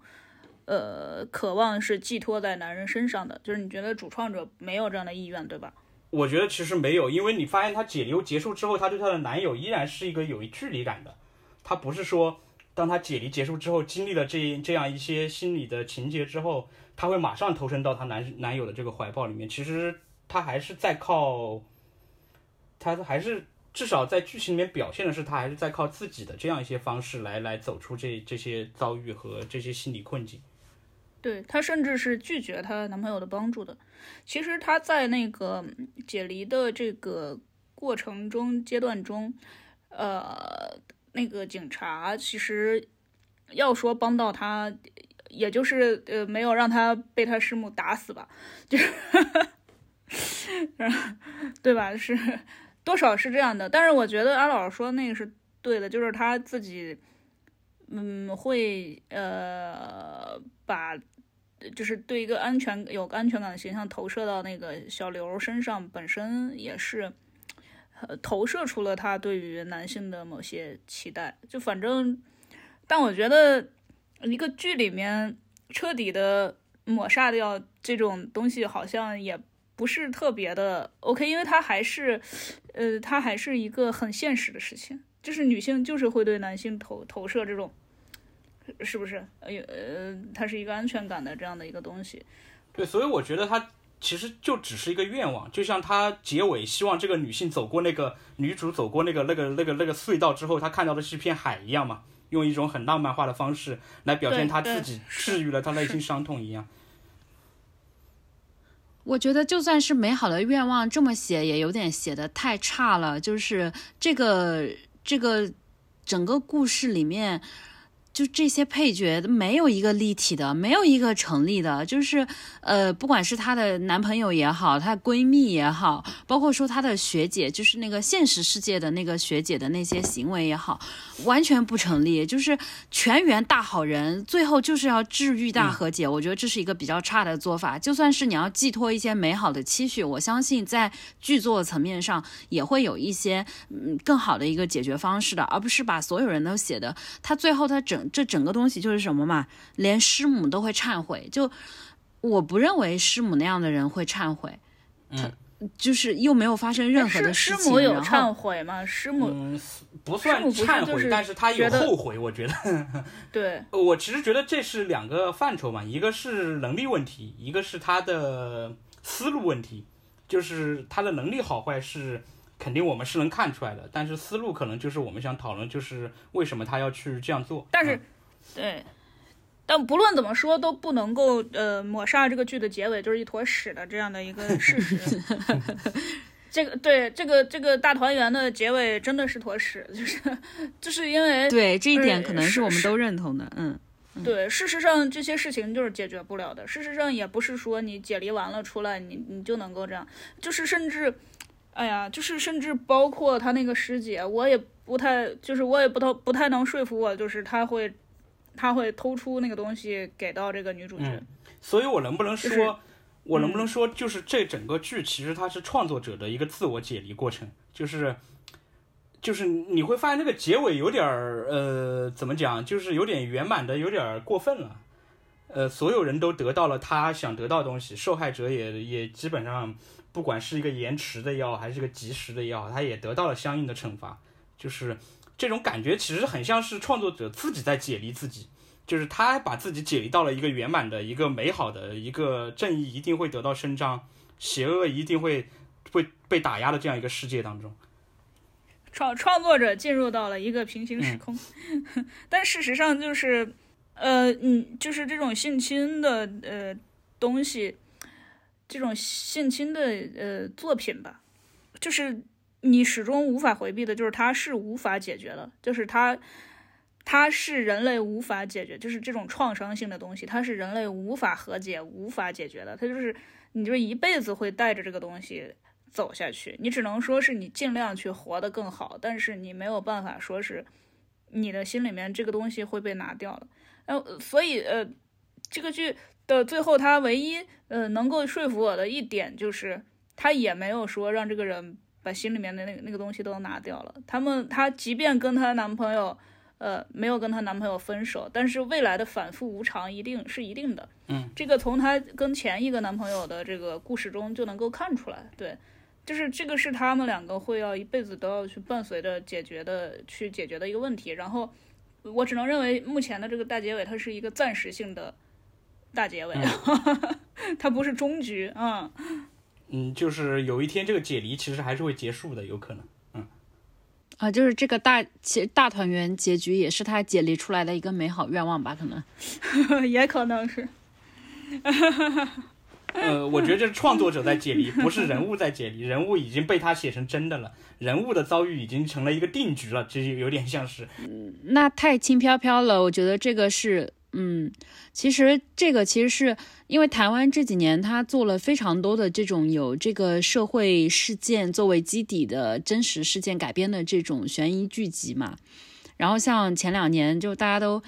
呃渴望是寄托在男人身上的？就是你觉得主创者没有这样的意愿，对吧？我觉得其实没有，因为你发现他解离结束之后，他对他的男友依然是一个有距离感的，他不是说当他解离结束之后，经历了这这样一些心理的情节之后。他会马上投身到他男男友的这个怀抱里面，其实他还是在靠，他还是至少在剧情里面表现的是他还是在靠自己的这样一些方式来来走出这这些遭遇和这些心理困境。对她甚至是拒绝她男朋友的帮助的。其实她在那个解离的这个过程中阶段中，呃，那个警察其实要说帮到她。也就是呃，没有让她被她师母打死吧，就是，对吧？是多少是这样的。但是我觉得阿老师说那个是对的，就是他自己，嗯，会呃把，就是对一个安全有安全感的形象投射到那个小刘身上，本身也是，投射出了他对于男性的某些期待。就反正，但我觉得。一个剧里面彻底的抹杀掉这种东西，好像也不是特别的 OK，因为它还是，呃，它还是一个很现实的事情，就是女性就是会对男性投投射这种，是不是？呃呃，它是一个安全感的这样的一个东西。对，所以我觉得它其实就只是一个愿望，就像他结尾希望这个女性走过那个女主走过那个那个那个那个隧道之后，她看到的是一片海一样嘛。用一种很浪漫化的方式来表现她自己治愈了她内心伤痛一样。我觉得就算是美好的愿望，这么写也有点写的太差了。就是这个这个整个故事里面。就这些配角没有一个立体的，没有一个成立的。就是，呃，不管是她的男朋友也好，她闺蜜也好，包括说她的学姐，就是那个现实世界的那个学姐的那些行为也好，完全不成立。就是全员大好人，最后就是要治愈大和解。我觉得这是一个比较差的做法。就算是你要寄托一些美好的期许，我相信在剧作层面上也会有一些嗯更好的一个解决方式的，而不是把所有人都写的他最后他整。这整个东西就是什么嘛？连师母都会忏悔，就我不认为师母那样的人会忏悔，嗯，就是又没有发生任何的事情。师母有忏悔吗？师母不算忏悔，但是他有后悔。我觉得，对，我其实觉得这是两个范畴嘛，一个是能力问题，一个是他的思路问题，就是他的能力好坏是。肯定我们是能看出来的，但是思路可能就是我们想讨论，就是为什么他要去这样做。但是，对，但不论怎么说都不能够呃抹杀这个剧的结尾就是一坨屎的这样的一个事实。这个对这个这个大团圆的结尾真的是坨屎，就是就是因为对这一点可能是我们都认同的，嗯，对，事实上这些事情就是解决不了的。事实上也不是说你解离完了出来你你就能够这样，就是甚至。哎呀，就是甚至包括他那个师姐，我也不太，就是我也不太不太能说服我，就是他会，他会偷出那个东西给到这个女主角。嗯，所以我能不能说，我能不能说，就是这整个剧其实它是创作者的一个自我解离过程，就是，就是你会发现那个结尾有点儿，呃，怎么讲，就是有点圆满的有点过分了，呃，所有人都得到了他想得到的东西，受害者也也基本上。不管是一个延迟的药还是一个及时的药，他也得到了相应的惩罚。就是这种感觉，其实很像是创作者自己在解离自己，就是他把自己解离到了一个圆满的一个美好的一个正义一定会得到伸张，邪恶一定会会被打压的这样一个世界当中。创创作者进入到了一个平行时空，但事实上就是，呃，嗯，就是这种性侵的呃东西，这种性侵的呃作品吧，就是你始终无法回避的，就是它是无法解决的，就是它，它是人类无法解决，就是这种创伤性的东西，它是人类无法和解、无法解决的，它就是你就是一辈子会带着这个东西。走下去，你只能说是你尽量去活得更好，但是你没有办法说是你的心里面这个东西会被拿掉了。呃，所以呃，这个剧的最后，他唯一呃能够说服我的一点就是，他也没有说让这个人把心里面的那个那个东西都拿掉了。他们，她即便跟她男朋友，呃，没有跟她男朋友分手，但是未来的反复无常一定是一定的。嗯，这个从她跟前一个男朋友的这个故事中就能够看出来。对。就是这个是他们两个会要一辈子都要去伴随着解决的，去解决的一个问题。然后我只能认为目前的这个大结尾，它是一个暂时性的大结尾，它不是终局啊。嗯，就是有一天这个解离其实还是会结束的，有可能。嗯，啊，就是这个大其实大团圆结局也是他解离出来的一个美好愿望吧？可能，也可能是。呃，我觉得这是创作者在解离，不是人物在解离。人物已经被他写成真的了，人物的遭遇已经成了一个定局了，其实有点像是。那太轻飘飘了，我觉得这个是，嗯，其实这个其实是因为台湾这几年他做了非常多的这种有这个社会事件作为基底的真实事件改编的这种悬疑剧集嘛。然后像前两年就大家都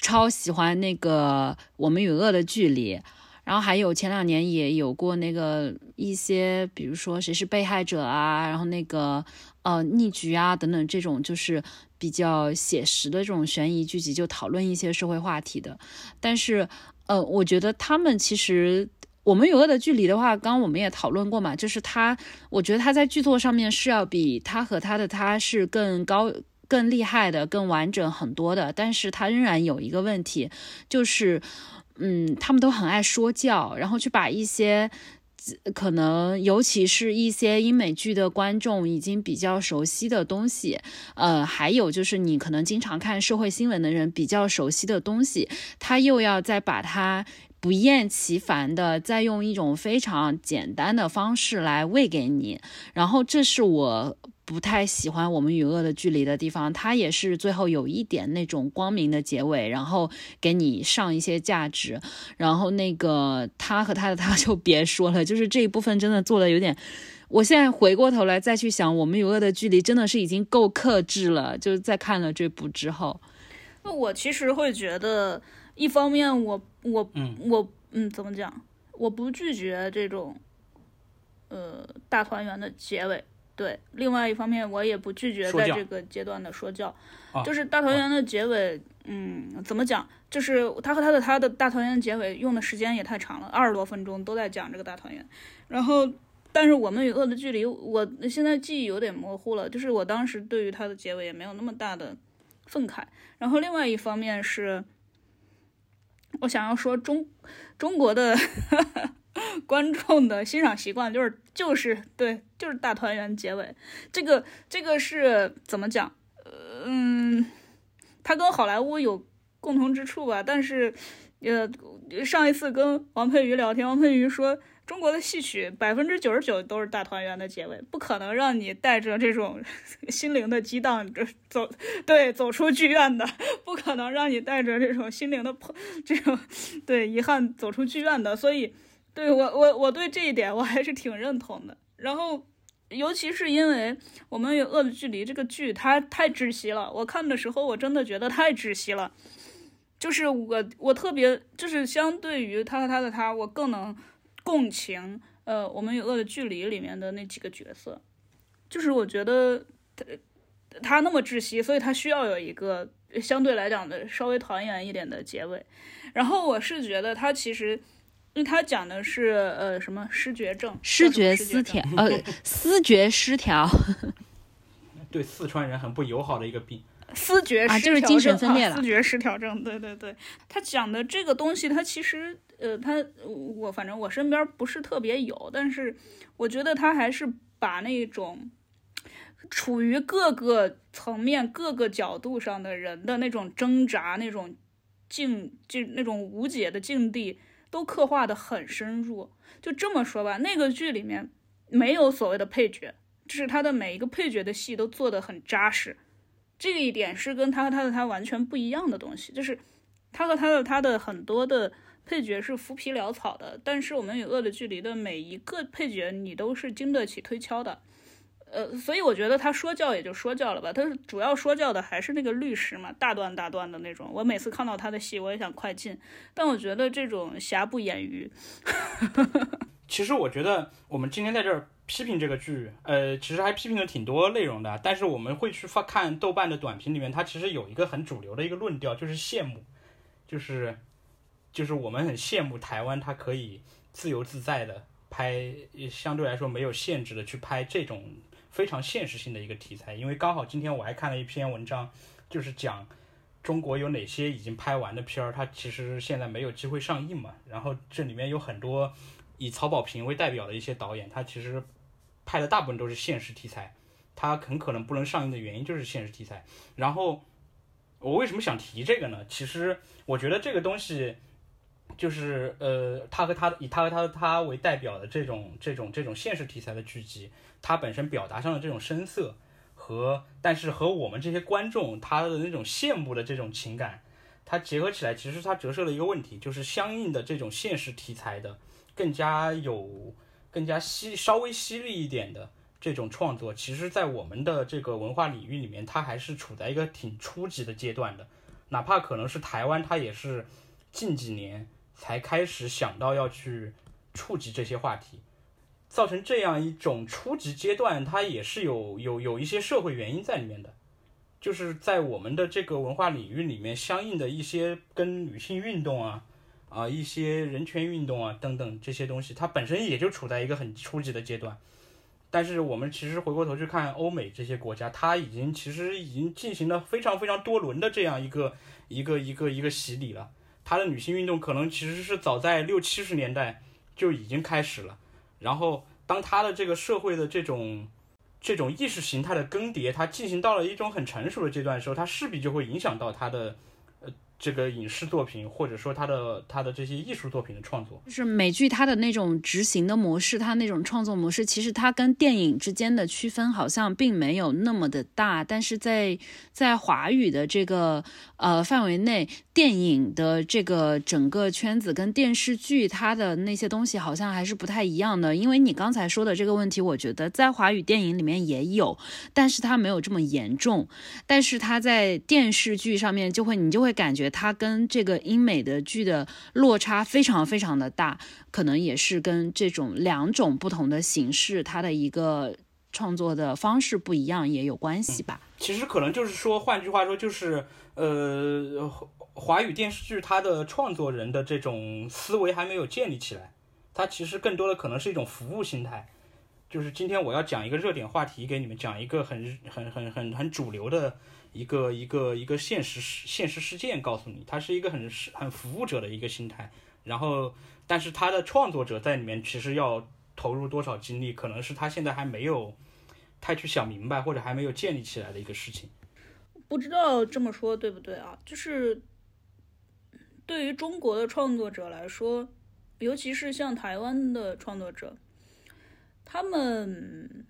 超喜欢那个《我们与恶的距离》。然后还有前两年也有过那个一些，比如说谁是被害者啊，然后那个呃逆局啊等等这种就是比较写实的这种悬疑剧集，就讨论一些社会话题的。但是呃，我觉得他们其实我们与恶的距离的话，刚刚我们也讨论过嘛，就是他，我觉得他在剧作上面是要比他和他的他是更高、更厉害的、更完整很多的。但是他仍然有一个问题，就是。嗯，他们都很爱说教，然后去把一些可能，尤其是一些英美剧的观众已经比较熟悉的东西，呃，还有就是你可能经常看社会新闻的人比较熟悉的东西，他又要再把它不厌其烦的再用一种非常简单的方式来喂给你，然后这是我。不太喜欢我们与恶的距离的地方，它也是最后有一点那种光明的结尾，然后给你上一些价值，然后那个他和他的他就别说了，就是这一部分真的做的有点，我现在回过头来再去想，我们与恶的距离真的是已经够克制了，就是在看了这部之后，那我其实会觉得，一方面我我我嗯怎么讲，我不拒绝这种，呃大团圆的结尾。对，另外一方面，我也不拒绝在这个阶段的说教，就是大团圆的结尾，嗯，怎么讲？就是他和他的他的大团圆结尾用的时间也太长了，二十多分钟都在讲这个大团圆。然后，但是我们与恶的距离，我现在记忆有点模糊了，就是我当时对于他的结尾也没有那么大的愤慨。然后，另外一方面是，我想要说中中国的。观众的欣赏习惯就是就是对就是大团圆结尾，这个这个是怎么讲？嗯，它跟好莱坞有共同之处吧。但是，呃，上一次跟王佩瑜聊天，王佩瑜说中国的戏曲百分之九十九都是大团圆的结尾，不可能让你带着这种 心灵的激荡走，对，走出剧院的，不可能让你带着这种心灵的破这种对遗憾走出剧院的，所以。对我，我我对这一点我还是挺认同的。然后，尤其是因为我们有《恶的距离》这个剧，它太窒息了。我看的时候，我真的觉得太窒息了。就是我，我特别就是相对于他和他的他，我更能共情。呃，我们有《恶的距离》里面的那几个角色，就是我觉得他他那么窒息，所以他需要有一个相对来讲的稍微团圆一点的结尾。然后我是觉得他其实。因为他讲的是呃什么失觉症，失觉失调，呃 思觉失调，对四川人很不友好的一个病。思觉啊，就是精神分裂了。思觉失调症，对对对。他讲的这个东西，他其实，呃，他我反正我身边不是特别有，但是我觉得他还是把那种处于各个层面、各个角度上的人的那种挣扎、那种境、就那种无解的境地，都刻画的很深入。就这么说吧，那个剧里面没有所谓的配角，就是他的每一个配角的戏都做得很扎实。这一点是跟他和他的他完全不一样的东西，就是他和他的他的很多的配角是浮皮潦草的，但是我们与恶的距离的每一个配角你都是经得起推敲的，呃，所以我觉得他说教也就说教了吧，他主要说教的还是那个律师嘛，大段大段的那种。我每次看到他的戏，我也想快进，但我觉得这种瑕不掩瑜。其实我觉得我们今天在这儿。批评这个剧，呃，其实还批评了挺多内容的。但是我们会去发看豆瓣的短评里面，它其实有一个很主流的一个论调，就是羡慕，就是就是我们很羡慕台湾，它可以自由自在的拍，相对来说没有限制的去拍这种非常现实性的一个题材。因为刚好今天我还看了一篇文章，就是讲中国有哪些已经拍完的片儿，它其实现在没有机会上映嘛。然后这里面有很多以曹保平为代表的一些导演，他其实。拍的大部分都是现实题材，它很可能不能上映的原因就是现实题材。然后我为什么想提这个呢？其实我觉得这个东西就是呃，他和他以他和他他为代表的这种这种这种现实题材的剧集，它本身表达上的这种深色和，但是和我们这些观众他的那种羡慕的这种情感，它结合起来，其实它折射了一个问题，就是相应的这种现实题材的更加有。更加犀稍微犀利一点的这种创作，其实，在我们的这个文化领域里面，它还是处在一个挺初级的阶段的。哪怕可能是台湾，它也是近几年才开始想到要去触及这些话题，造成这样一种初级阶段，它也是有有有一些社会原因在里面的。就是在我们的这个文化领域里面，相应的一些跟女性运动啊。啊，一些人权运动啊，等等这些东西，它本身也就处在一个很初级的阶段。但是我们其实回过头去看欧美这些国家，它已经其实已经进行了非常非常多轮的这样一个一个一个一个洗礼了。它的女性运动可能其实是早在六七十年代就已经开始了。然后当它的这个社会的这种这种意识形态的更迭，它进行到了一种很成熟的阶段的时候，它势必就会影响到它的。这个影视作品，或者说他的他的这些艺术作品的创作，就是美剧它的那种执行的模式，它那种创作模式，其实它跟电影之间的区分好像并没有那么的大，但是在在华语的这个呃范围内，电影的这个整个圈子跟电视剧它的那些东西好像还是不太一样的。因为你刚才说的这个问题，我觉得在华语电影里面也有，但是它没有这么严重，但是它在电视剧上面就会你就会感觉。它跟这个英美的剧的落差非常非常的大，可能也是跟这种两种不同的形式，它的一个创作的方式不一样也有关系吧。其实可能就是说，换句话说，就是呃，华语电视剧它的创作人的这种思维还没有建立起来，它其实更多的可能是一种服务心态。就是今天我要讲一个热点话题给你们，讲一个很很很很很主流的。一个一个一个现实现实事件告诉你，他是一个很很服务者的一个心态，然后，但是他的创作者在里面其实要投入多少精力，可能是他现在还没有太去想明白，或者还没有建立起来的一个事情。不知道这么说对不对啊？就是对于中国的创作者来说，尤其是像台湾的创作者，他们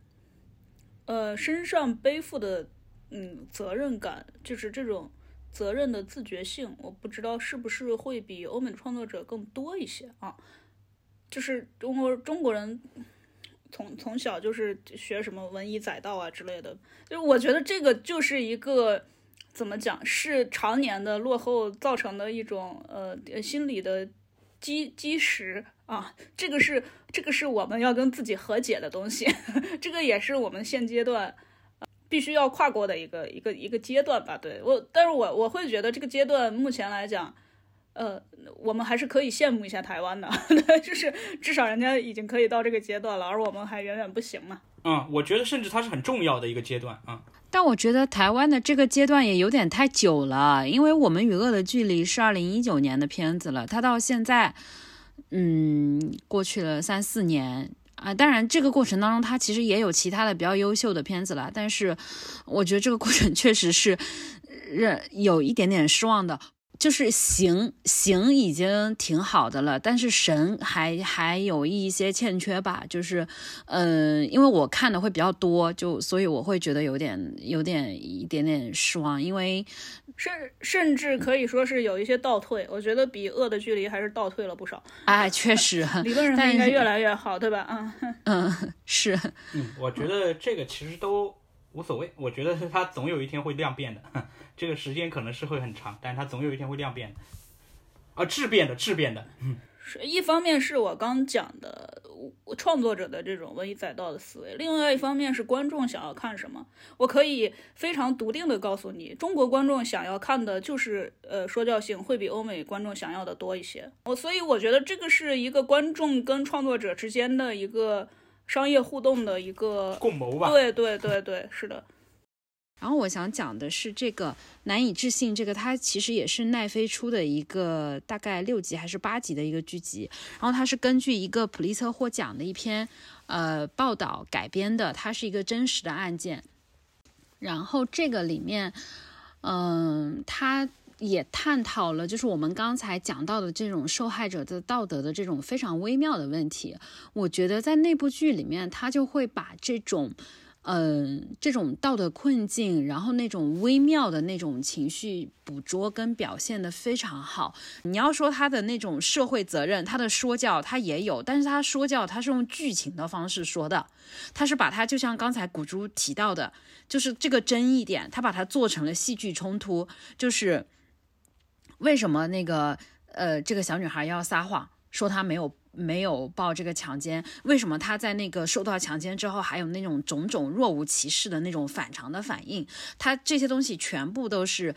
呃身上背负的。嗯，责任感就是这种责任的自觉性，我不知道是不是会比欧美创作者更多一些啊。就是中国中国人从从小就是学什么文以载道啊之类的，就是我觉得这个就是一个怎么讲，是常年的落后造成的一种呃心理的基基石啊。这个是这个是我们要跟自己和解的东西，这个也是我们现阶段。必须要跨过的一个一个一个阶段吧，对我，但是我我会觉得这个阶段目前来讲，呃，我们还是可以羡慕一下台湾的，就是至少人家已经可以到这个阶段了，而我们还远远不行嘛。嗯，我觉得甚至它是很重要的一个阶段啊。但我觉得台湾的这个阶段也有点太久了，因为我们与恶的距离是二零一九年的片子了，它到现在，嗯，过去了三四年啊。当然，这个过程当中，他其实也有其他的比较优秀的片子了，但是我觉得这个过程确实是呃有一点点失望的。就是形形已经挺好的了，但是神还还有一些欠缺吧。就是，嗯，因为我看的会比较多，就所以我会觉得有点有点一点点失望，因为甚甚至可以说是有一些倒退。我觉得比恶的距离还是倒退了不少。哎，确实，理论上应该越来越好，对吧？嗯 嗯，是。嗯，我觉得这个其实都无所谓。我觉得他总有一天会量变的。这个时间可能是会很长，但是它总有一天会量变的，啊，质变的，质变的。嗯，是一方面是我刚讲的创作者的这种文艺载道的思维，另外一方面是观众想要看什么。我可以非常笃定的告诉你，中国观众想要看的就是呃说教性，会比欧美观众想要的多一些。我所以我觉得这个是一个观众跟创作者之间的一个商业互动的一个共谋吧。对对对对，是的。然后我想讲的是这个难以置信，这个它其实也是奈飞出的一个大概六集还是八集的一个剧集，然后它是根据一个普利策获奖的一篇呃报道改编的，它是一个真实的案件。然后这个里面，嗯，它也探讨了就是我们刚才讲到的这种受害者的道德的这种非常微妙的问题。我觉得在那部剧里面，他就会把这种。嗯，这种道德困境，然后那种微妙的那种情绪捕捉跟表现的非常好。你要说他的那种社会责任，他的说教他也有，但是他说教他是用剧情的方式说的，他是把他就像刚才古珠提到的，就是这个争议点，他把它做成了戏剧冲突，就是为什么那个呃这个小女孩要撒谎说她没有。没有报这个强奸，为什么他在那个受到强奸之后，还有那种种种若无其事的那种反常的反应？他这些东西全部都是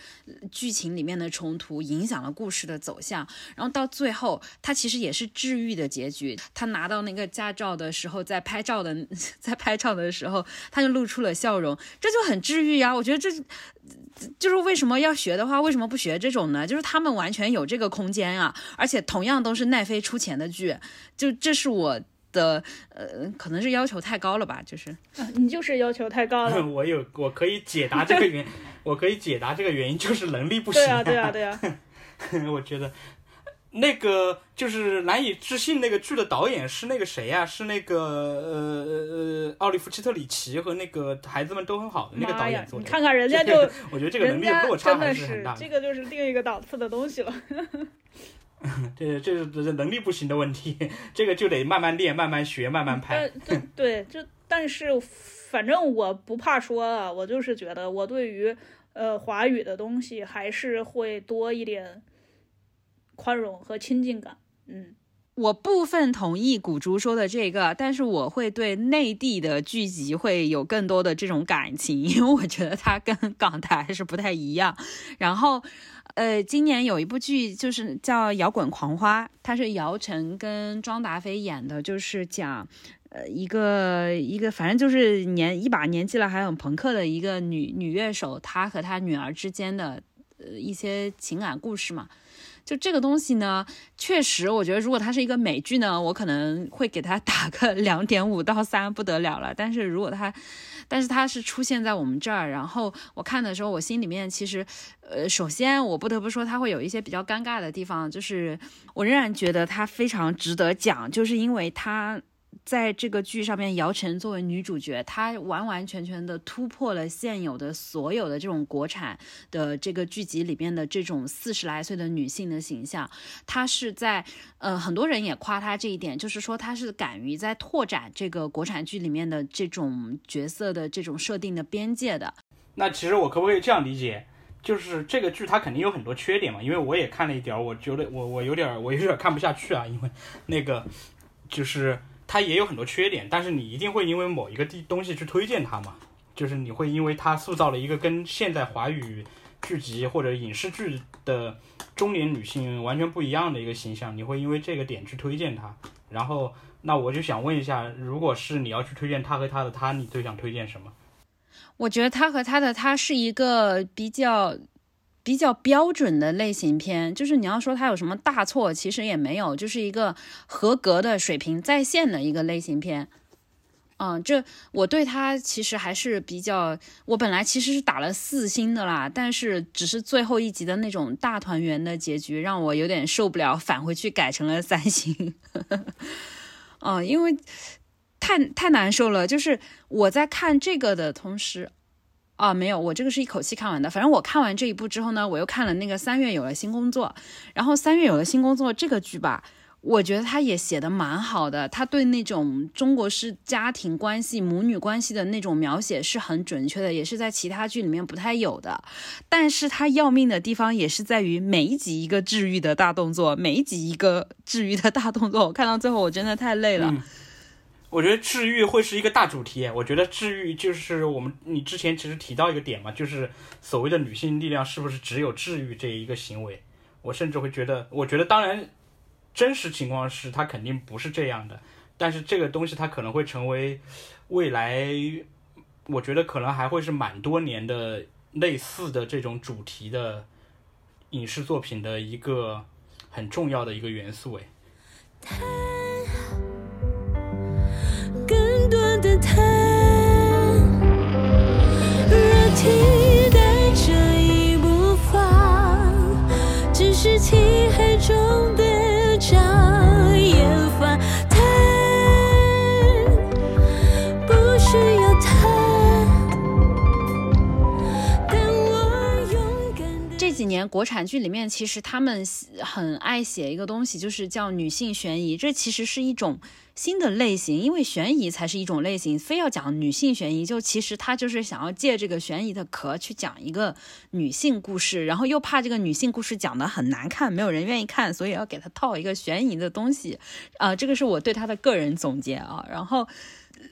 剧情里面的冲突，影响了故事的走向。然后到最后，他其实也是治愈的结局。他拿到那个驾照的时候，在拍照的 在拍照的时候，他就露出了笑容，这就很治愈呀。我觉得这。就是为什么要学的话，为什么不学这种呢？就是他们完全有这个空间啊，而且同样都是奈飞出钱的剧，就这是我的呃，可能是要求太高了吧？就是，你就是要求太高了。我有，我可以解答这个原，我可以解答这个原因，就是能力不行。对啊，对啊，对啊。我觉得。那个就是难以置信，那个剧的导演是那个谁呀？是那个呃呃奥利弗希特里奇和那个孩子们都很好的那个导演做的。你看看人家就，我觉得这个能力落差还是很大。这个就是另一个档次的东西了。这这是能力不行的问题，这个就得慢慢练、慢慢学、慢慢拍。对对，就但是反正我不怕说啊，我就是觉得我对于呃华语的东西还是会多一点。宽容和亲近感，嗯，我部分同意古竹说的这个，但是我会对内地的剧集会有更多的这种感情，因为我觉得它跟港台还是不太一样。然后，呃，今年有一部剧就是叫《摇滚狂花》，它是姚晨跟庄达菲演的，就是讲，呃，一个一个反正就是年一把年纪了还很朋克的一个女女乐手，她和她女儿之间的呃一些情感故事嘛。就这个东西呢，确实，我觉得如果它是一个美剧呢，我可能会给它打个 两点五到三，不得了了。但是如果它，但是它是出现在我们这儿，然后我看的时候，我心里面其实，呃，首先我不得不说，它会有一些比较尴尬的地方，就是我仍然觉得它非常值得讲，就是因为它。在这个剧上面，姚晨作为女主角，她完完全全的突破了现有的所有的这种国产的这个剧集里面的这种四十来岁的女性的形象。她是在，呃，很多人也夸她这一点，就是说她是敢于在拓展这个国产剧里面的这种角色的这种设定的边界的。那其实我可不可以这样理解，就是这个剧它肯定有很多缺点嘛？因为我也看了一点，我觉得我我有点我有点看不下去啊，因为那个就是。它也有很多缺点，但是你一定会因为某一个地东西去推荐它嘛？就是你会因为它塑造了一个跟现在华语剧集或者影视剧的中年女性完全不一样的一个形象，你会因为这个点去推荐它。然后，那我就想问一下，如果是你要去推荐他和他的他，你最想推荐什么？我觉得他和他的他是一个比较比较标准的类型片，就是你要说他有什么大错，其实也没有，就是一个合格的水平在线的一个类型片。嗯，这我对他其实还是比较，我本来其实是打了四星的啦，但是只是最后一集的那种大团圆的结局让我有点受不了，返回去改成了三星。嗯，因为太太难受了，就是我在看这个的同时，啊，没有，我这个是一口气看完的。反正我看完这一部之后呢，我又看了那个三月有了新工作，然后三月有了新工作这个剧吧。我觉得他也写的蛮好的，他对那种中国式家庭关系、母女关系的那种描写是很准确的，也是在其他剧里面不太有的。但是他要命的地方也是在于每一集一个治愈的大动作，每一集一个治愈的大动作。我看到最后我真的太累了。我觉得治愈会是一个大主题。我觉得治愈就是我们你之前其实提到一个点嘛，就是所谓的女性力量是不是只有治愈这一个行为？我甚至会觉得，我觉得当然。真实情况是，它肯定不是这样的，但是这个东西它可能会成为未来，我觉得可能还会是蛮多年的类似的这种主题的影视作品的一个很重要的一个元素。哎，听几年国产剧里面，其实他们很爱写一个东西，就是叫女性悬疑。这其实是一种新的类型，因为悬疑才是一种类型，非要讲女性悬疑，就其实他就是想要借这个悬疑的壳去讲一个女性故事，然后又怕这个女性故事讲的很难看，没有人愿意看，所以要给他套一个悬疑的东西。啊，这个是我对他的个人总结啊。然后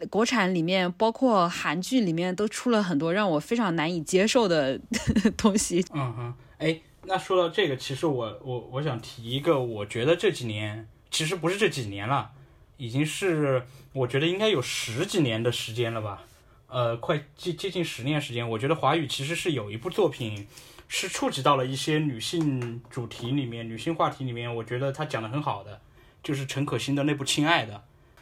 国产里面，包括韩剧里面，都出了很多让我非常难以接受的 东西。嗯哼。哎，那说到这个，其实我我我想提一个，我觉得这几年其实不是这几年了，已经是我觉得应该有十几年的时间了吧，呃，快接接近十年时间。我觉得华语其实是有一部作品是触及到了一些女性主题里面、女性话题里面，我觉得他讲的很好的，就是陈可辛的那部《亲爱的》。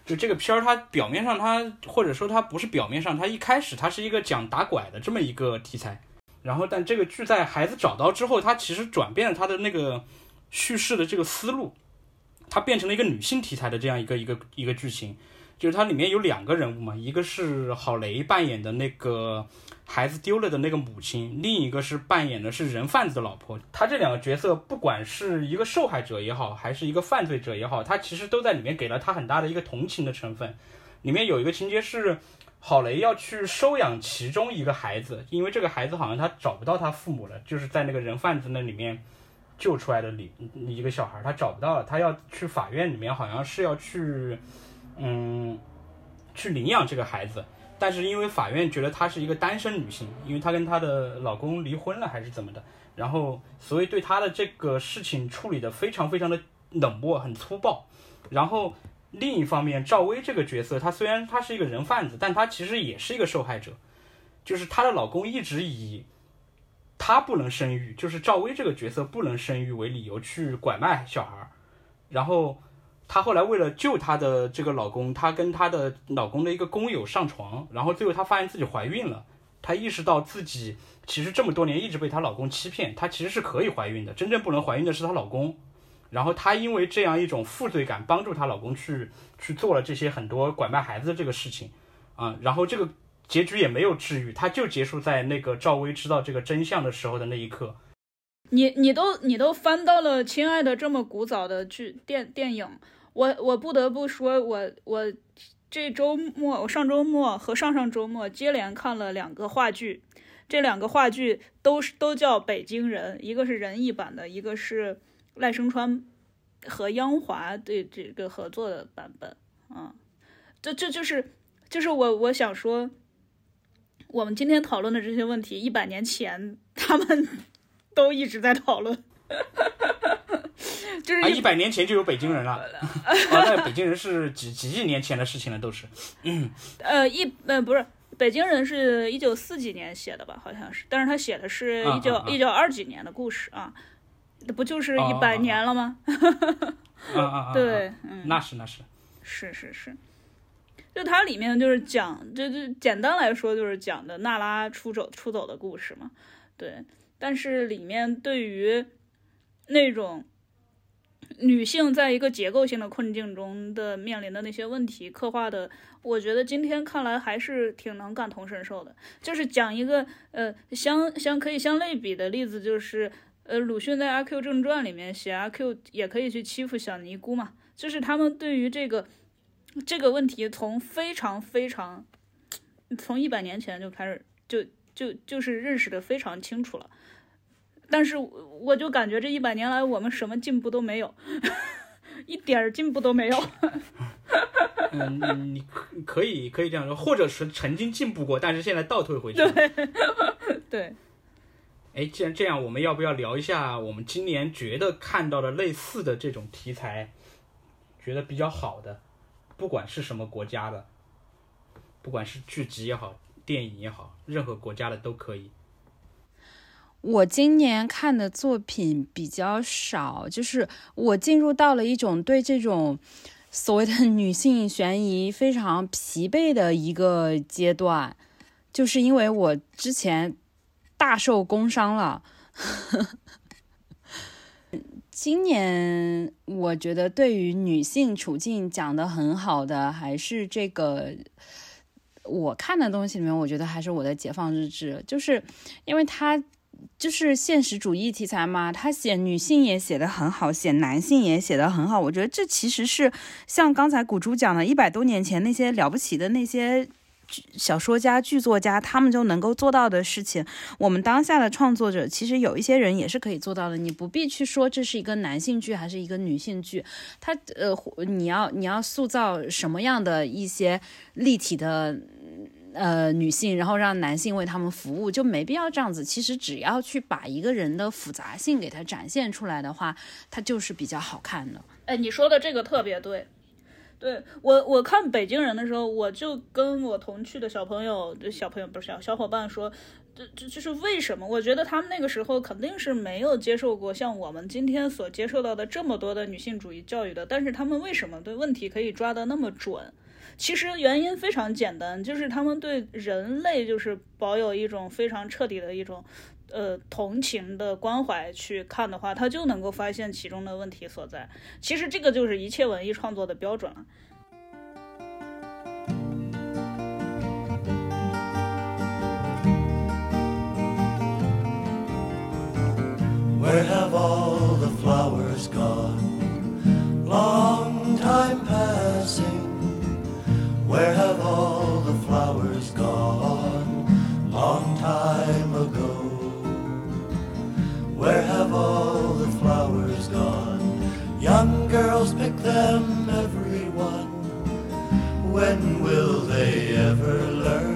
就这个片儿，它表面上它或者说它不是表面上，它一开始它是一个讲打拐的这么一个题材。然后，但这个剧在孩子找到之后，他其实转变了他的那个叙事的这个思路，它变成了一个女性题材的这样一个一个一个剧情。就是它里面有两个人物嘛，一个是郝蕾扮演的那个孩子丢了的那个母亲，另一个是扮演的是人贩子的老婆。他这两个角色，不管是一个受害者也好，还是一个犯罪者也好，他其实都在里面给了他很大的一个同情的成分。里面有一个情节是。郝雷要去收养其中一个孩子，因为这个孩子好像他找不到他父母了，就是在那个人贩子那里面救出来的里一个小孩，他找不到了，他要去法院里面，好像是要去，嗯，去领养这个孩子，但是因为法院觉得她是一个单身女性，因为她跟她的老公离婚了还是怎么的，然后所以对她的这个事情处理的非常非常的冷漠，很粗暴，然后。另一方面，赵薇这个角色，她虽然她是一个人贩子，但她其实也是一个受害者。就是她的老公一直以她不能生育，就是赵薇这个角色不能生育为理由去拐卖小孩。然后她后来为了救她的这个老公，她跟她的老公的一个工友上床，然后最后她发现自己怀孕了。她意识到自己其实这么多年一直被她老公欺骗，她其实是可以怀孕的，真正不能怀孕的是她老公。然后她因为这样一种负罪感，帮助她老公去去做了这些很多拐卖孩子的这个事情，啊，然后这个结局也没有治愈，她就结束在那个赵薇知道这个真相的时候的那一刻。你你都你都翻到了《亲爱的》这么古早的剧电电影，我我不得不说，我我这周末我上周末和上上周末接连看了两个话剧，这两个话剧都是都叫《北京人》，一个是人艺版的，一个是。赖声川和央华对这个合作的版本，啊，这这就是就是我我想说，我们今天讨论的这些问题，一百年前他们都一直在讨论，就是一百年前就有北京人了，啊，那北京人是几几亿年前的事情了，都是，嗯，呃，一呃不是北京人是一九四几年写的吧，好像是，但是他写的是一九一九二几年的故事啊，那不就是一百年了吗？啊啊啊！对，嗯，那是那是是是是，就它里面就是讲，就就简单来说就是讲的娜拉出走出走的故事嘛，对，但是里面对于那种。女性在一个结构性的困境中的面临的那些问题刻画的，我觉得今天看来还是挺能感同身受的。就是讲一个呃相相可以相类比的例子，就是呃鲁迅在《阿 Q 正传》里面写阿 Q 也可以去欺负小尼姑嘛，就是他们对于这个这个问题从非常非常从一百年前就开始就就就是认识的非常清楚了。但是我就感觉这一百年来我们什么进步都没有，一点儿进步都没有。嗯，你可以可以这样说，或者是曾经进步过，但是现在倒退回去。对 对。哎，既然这样，我们要不要聊一下我们今年觉得看到的类似的这种题材，觉得比较好的，不管是什么国家的，不管是剧集也好，电影也好，任何国家的都可以。我今年看的作品比较少，就是我进入到了一种对这种所谓的女性悬疑非常疲惫的一个阶段，就是因为我之前大受工伤了。今年我觉得对于女性处境讲的很好的，还是这个我看的东西里面，我觉得还是我的《解放日志》，就是因为它。就是现实主义题材嘛，他写女性也写得很好，写男性也写得很好。我觉得这其实是像刚才古珠讲的，一百多年前那些了不起的那些小说家、剧作家，他们就能够做到的事情。我们当下的创作者，其实有一些人也是可以做到的。你不必去说这是一个男性剧还是一个女性剧，他呃，你要你要塑造什么样的一些立体的。呃，女性，然后让男性为他们服务，就没必要这样子。其实只要去把一个人的复杂性给他展现出来的话，他就是比较好看的。哎，你说的这个特别对。对我，我看北京人的时候，我就跟我同去的小朋友，小朋友不是小小伙伴说，这这就是为什么？我觉得他们那个时候肯定是没有接受过像我们今天所接受到的这么多的女性主义教育的，但是他们为什么对问题可以抓得那么准？其实原因非常简单，就是他们对人类就是保有一种非常彻底的一种，呃同情的关怀去看的话他就能够发现其中的问题所在其实这个就是一切文艺创作的标准了 where have all the flowers gone long time passing where have all the flowers gone long time ago Where have all the flowers gone? Young girls pick them, everyone. When will they ever learn?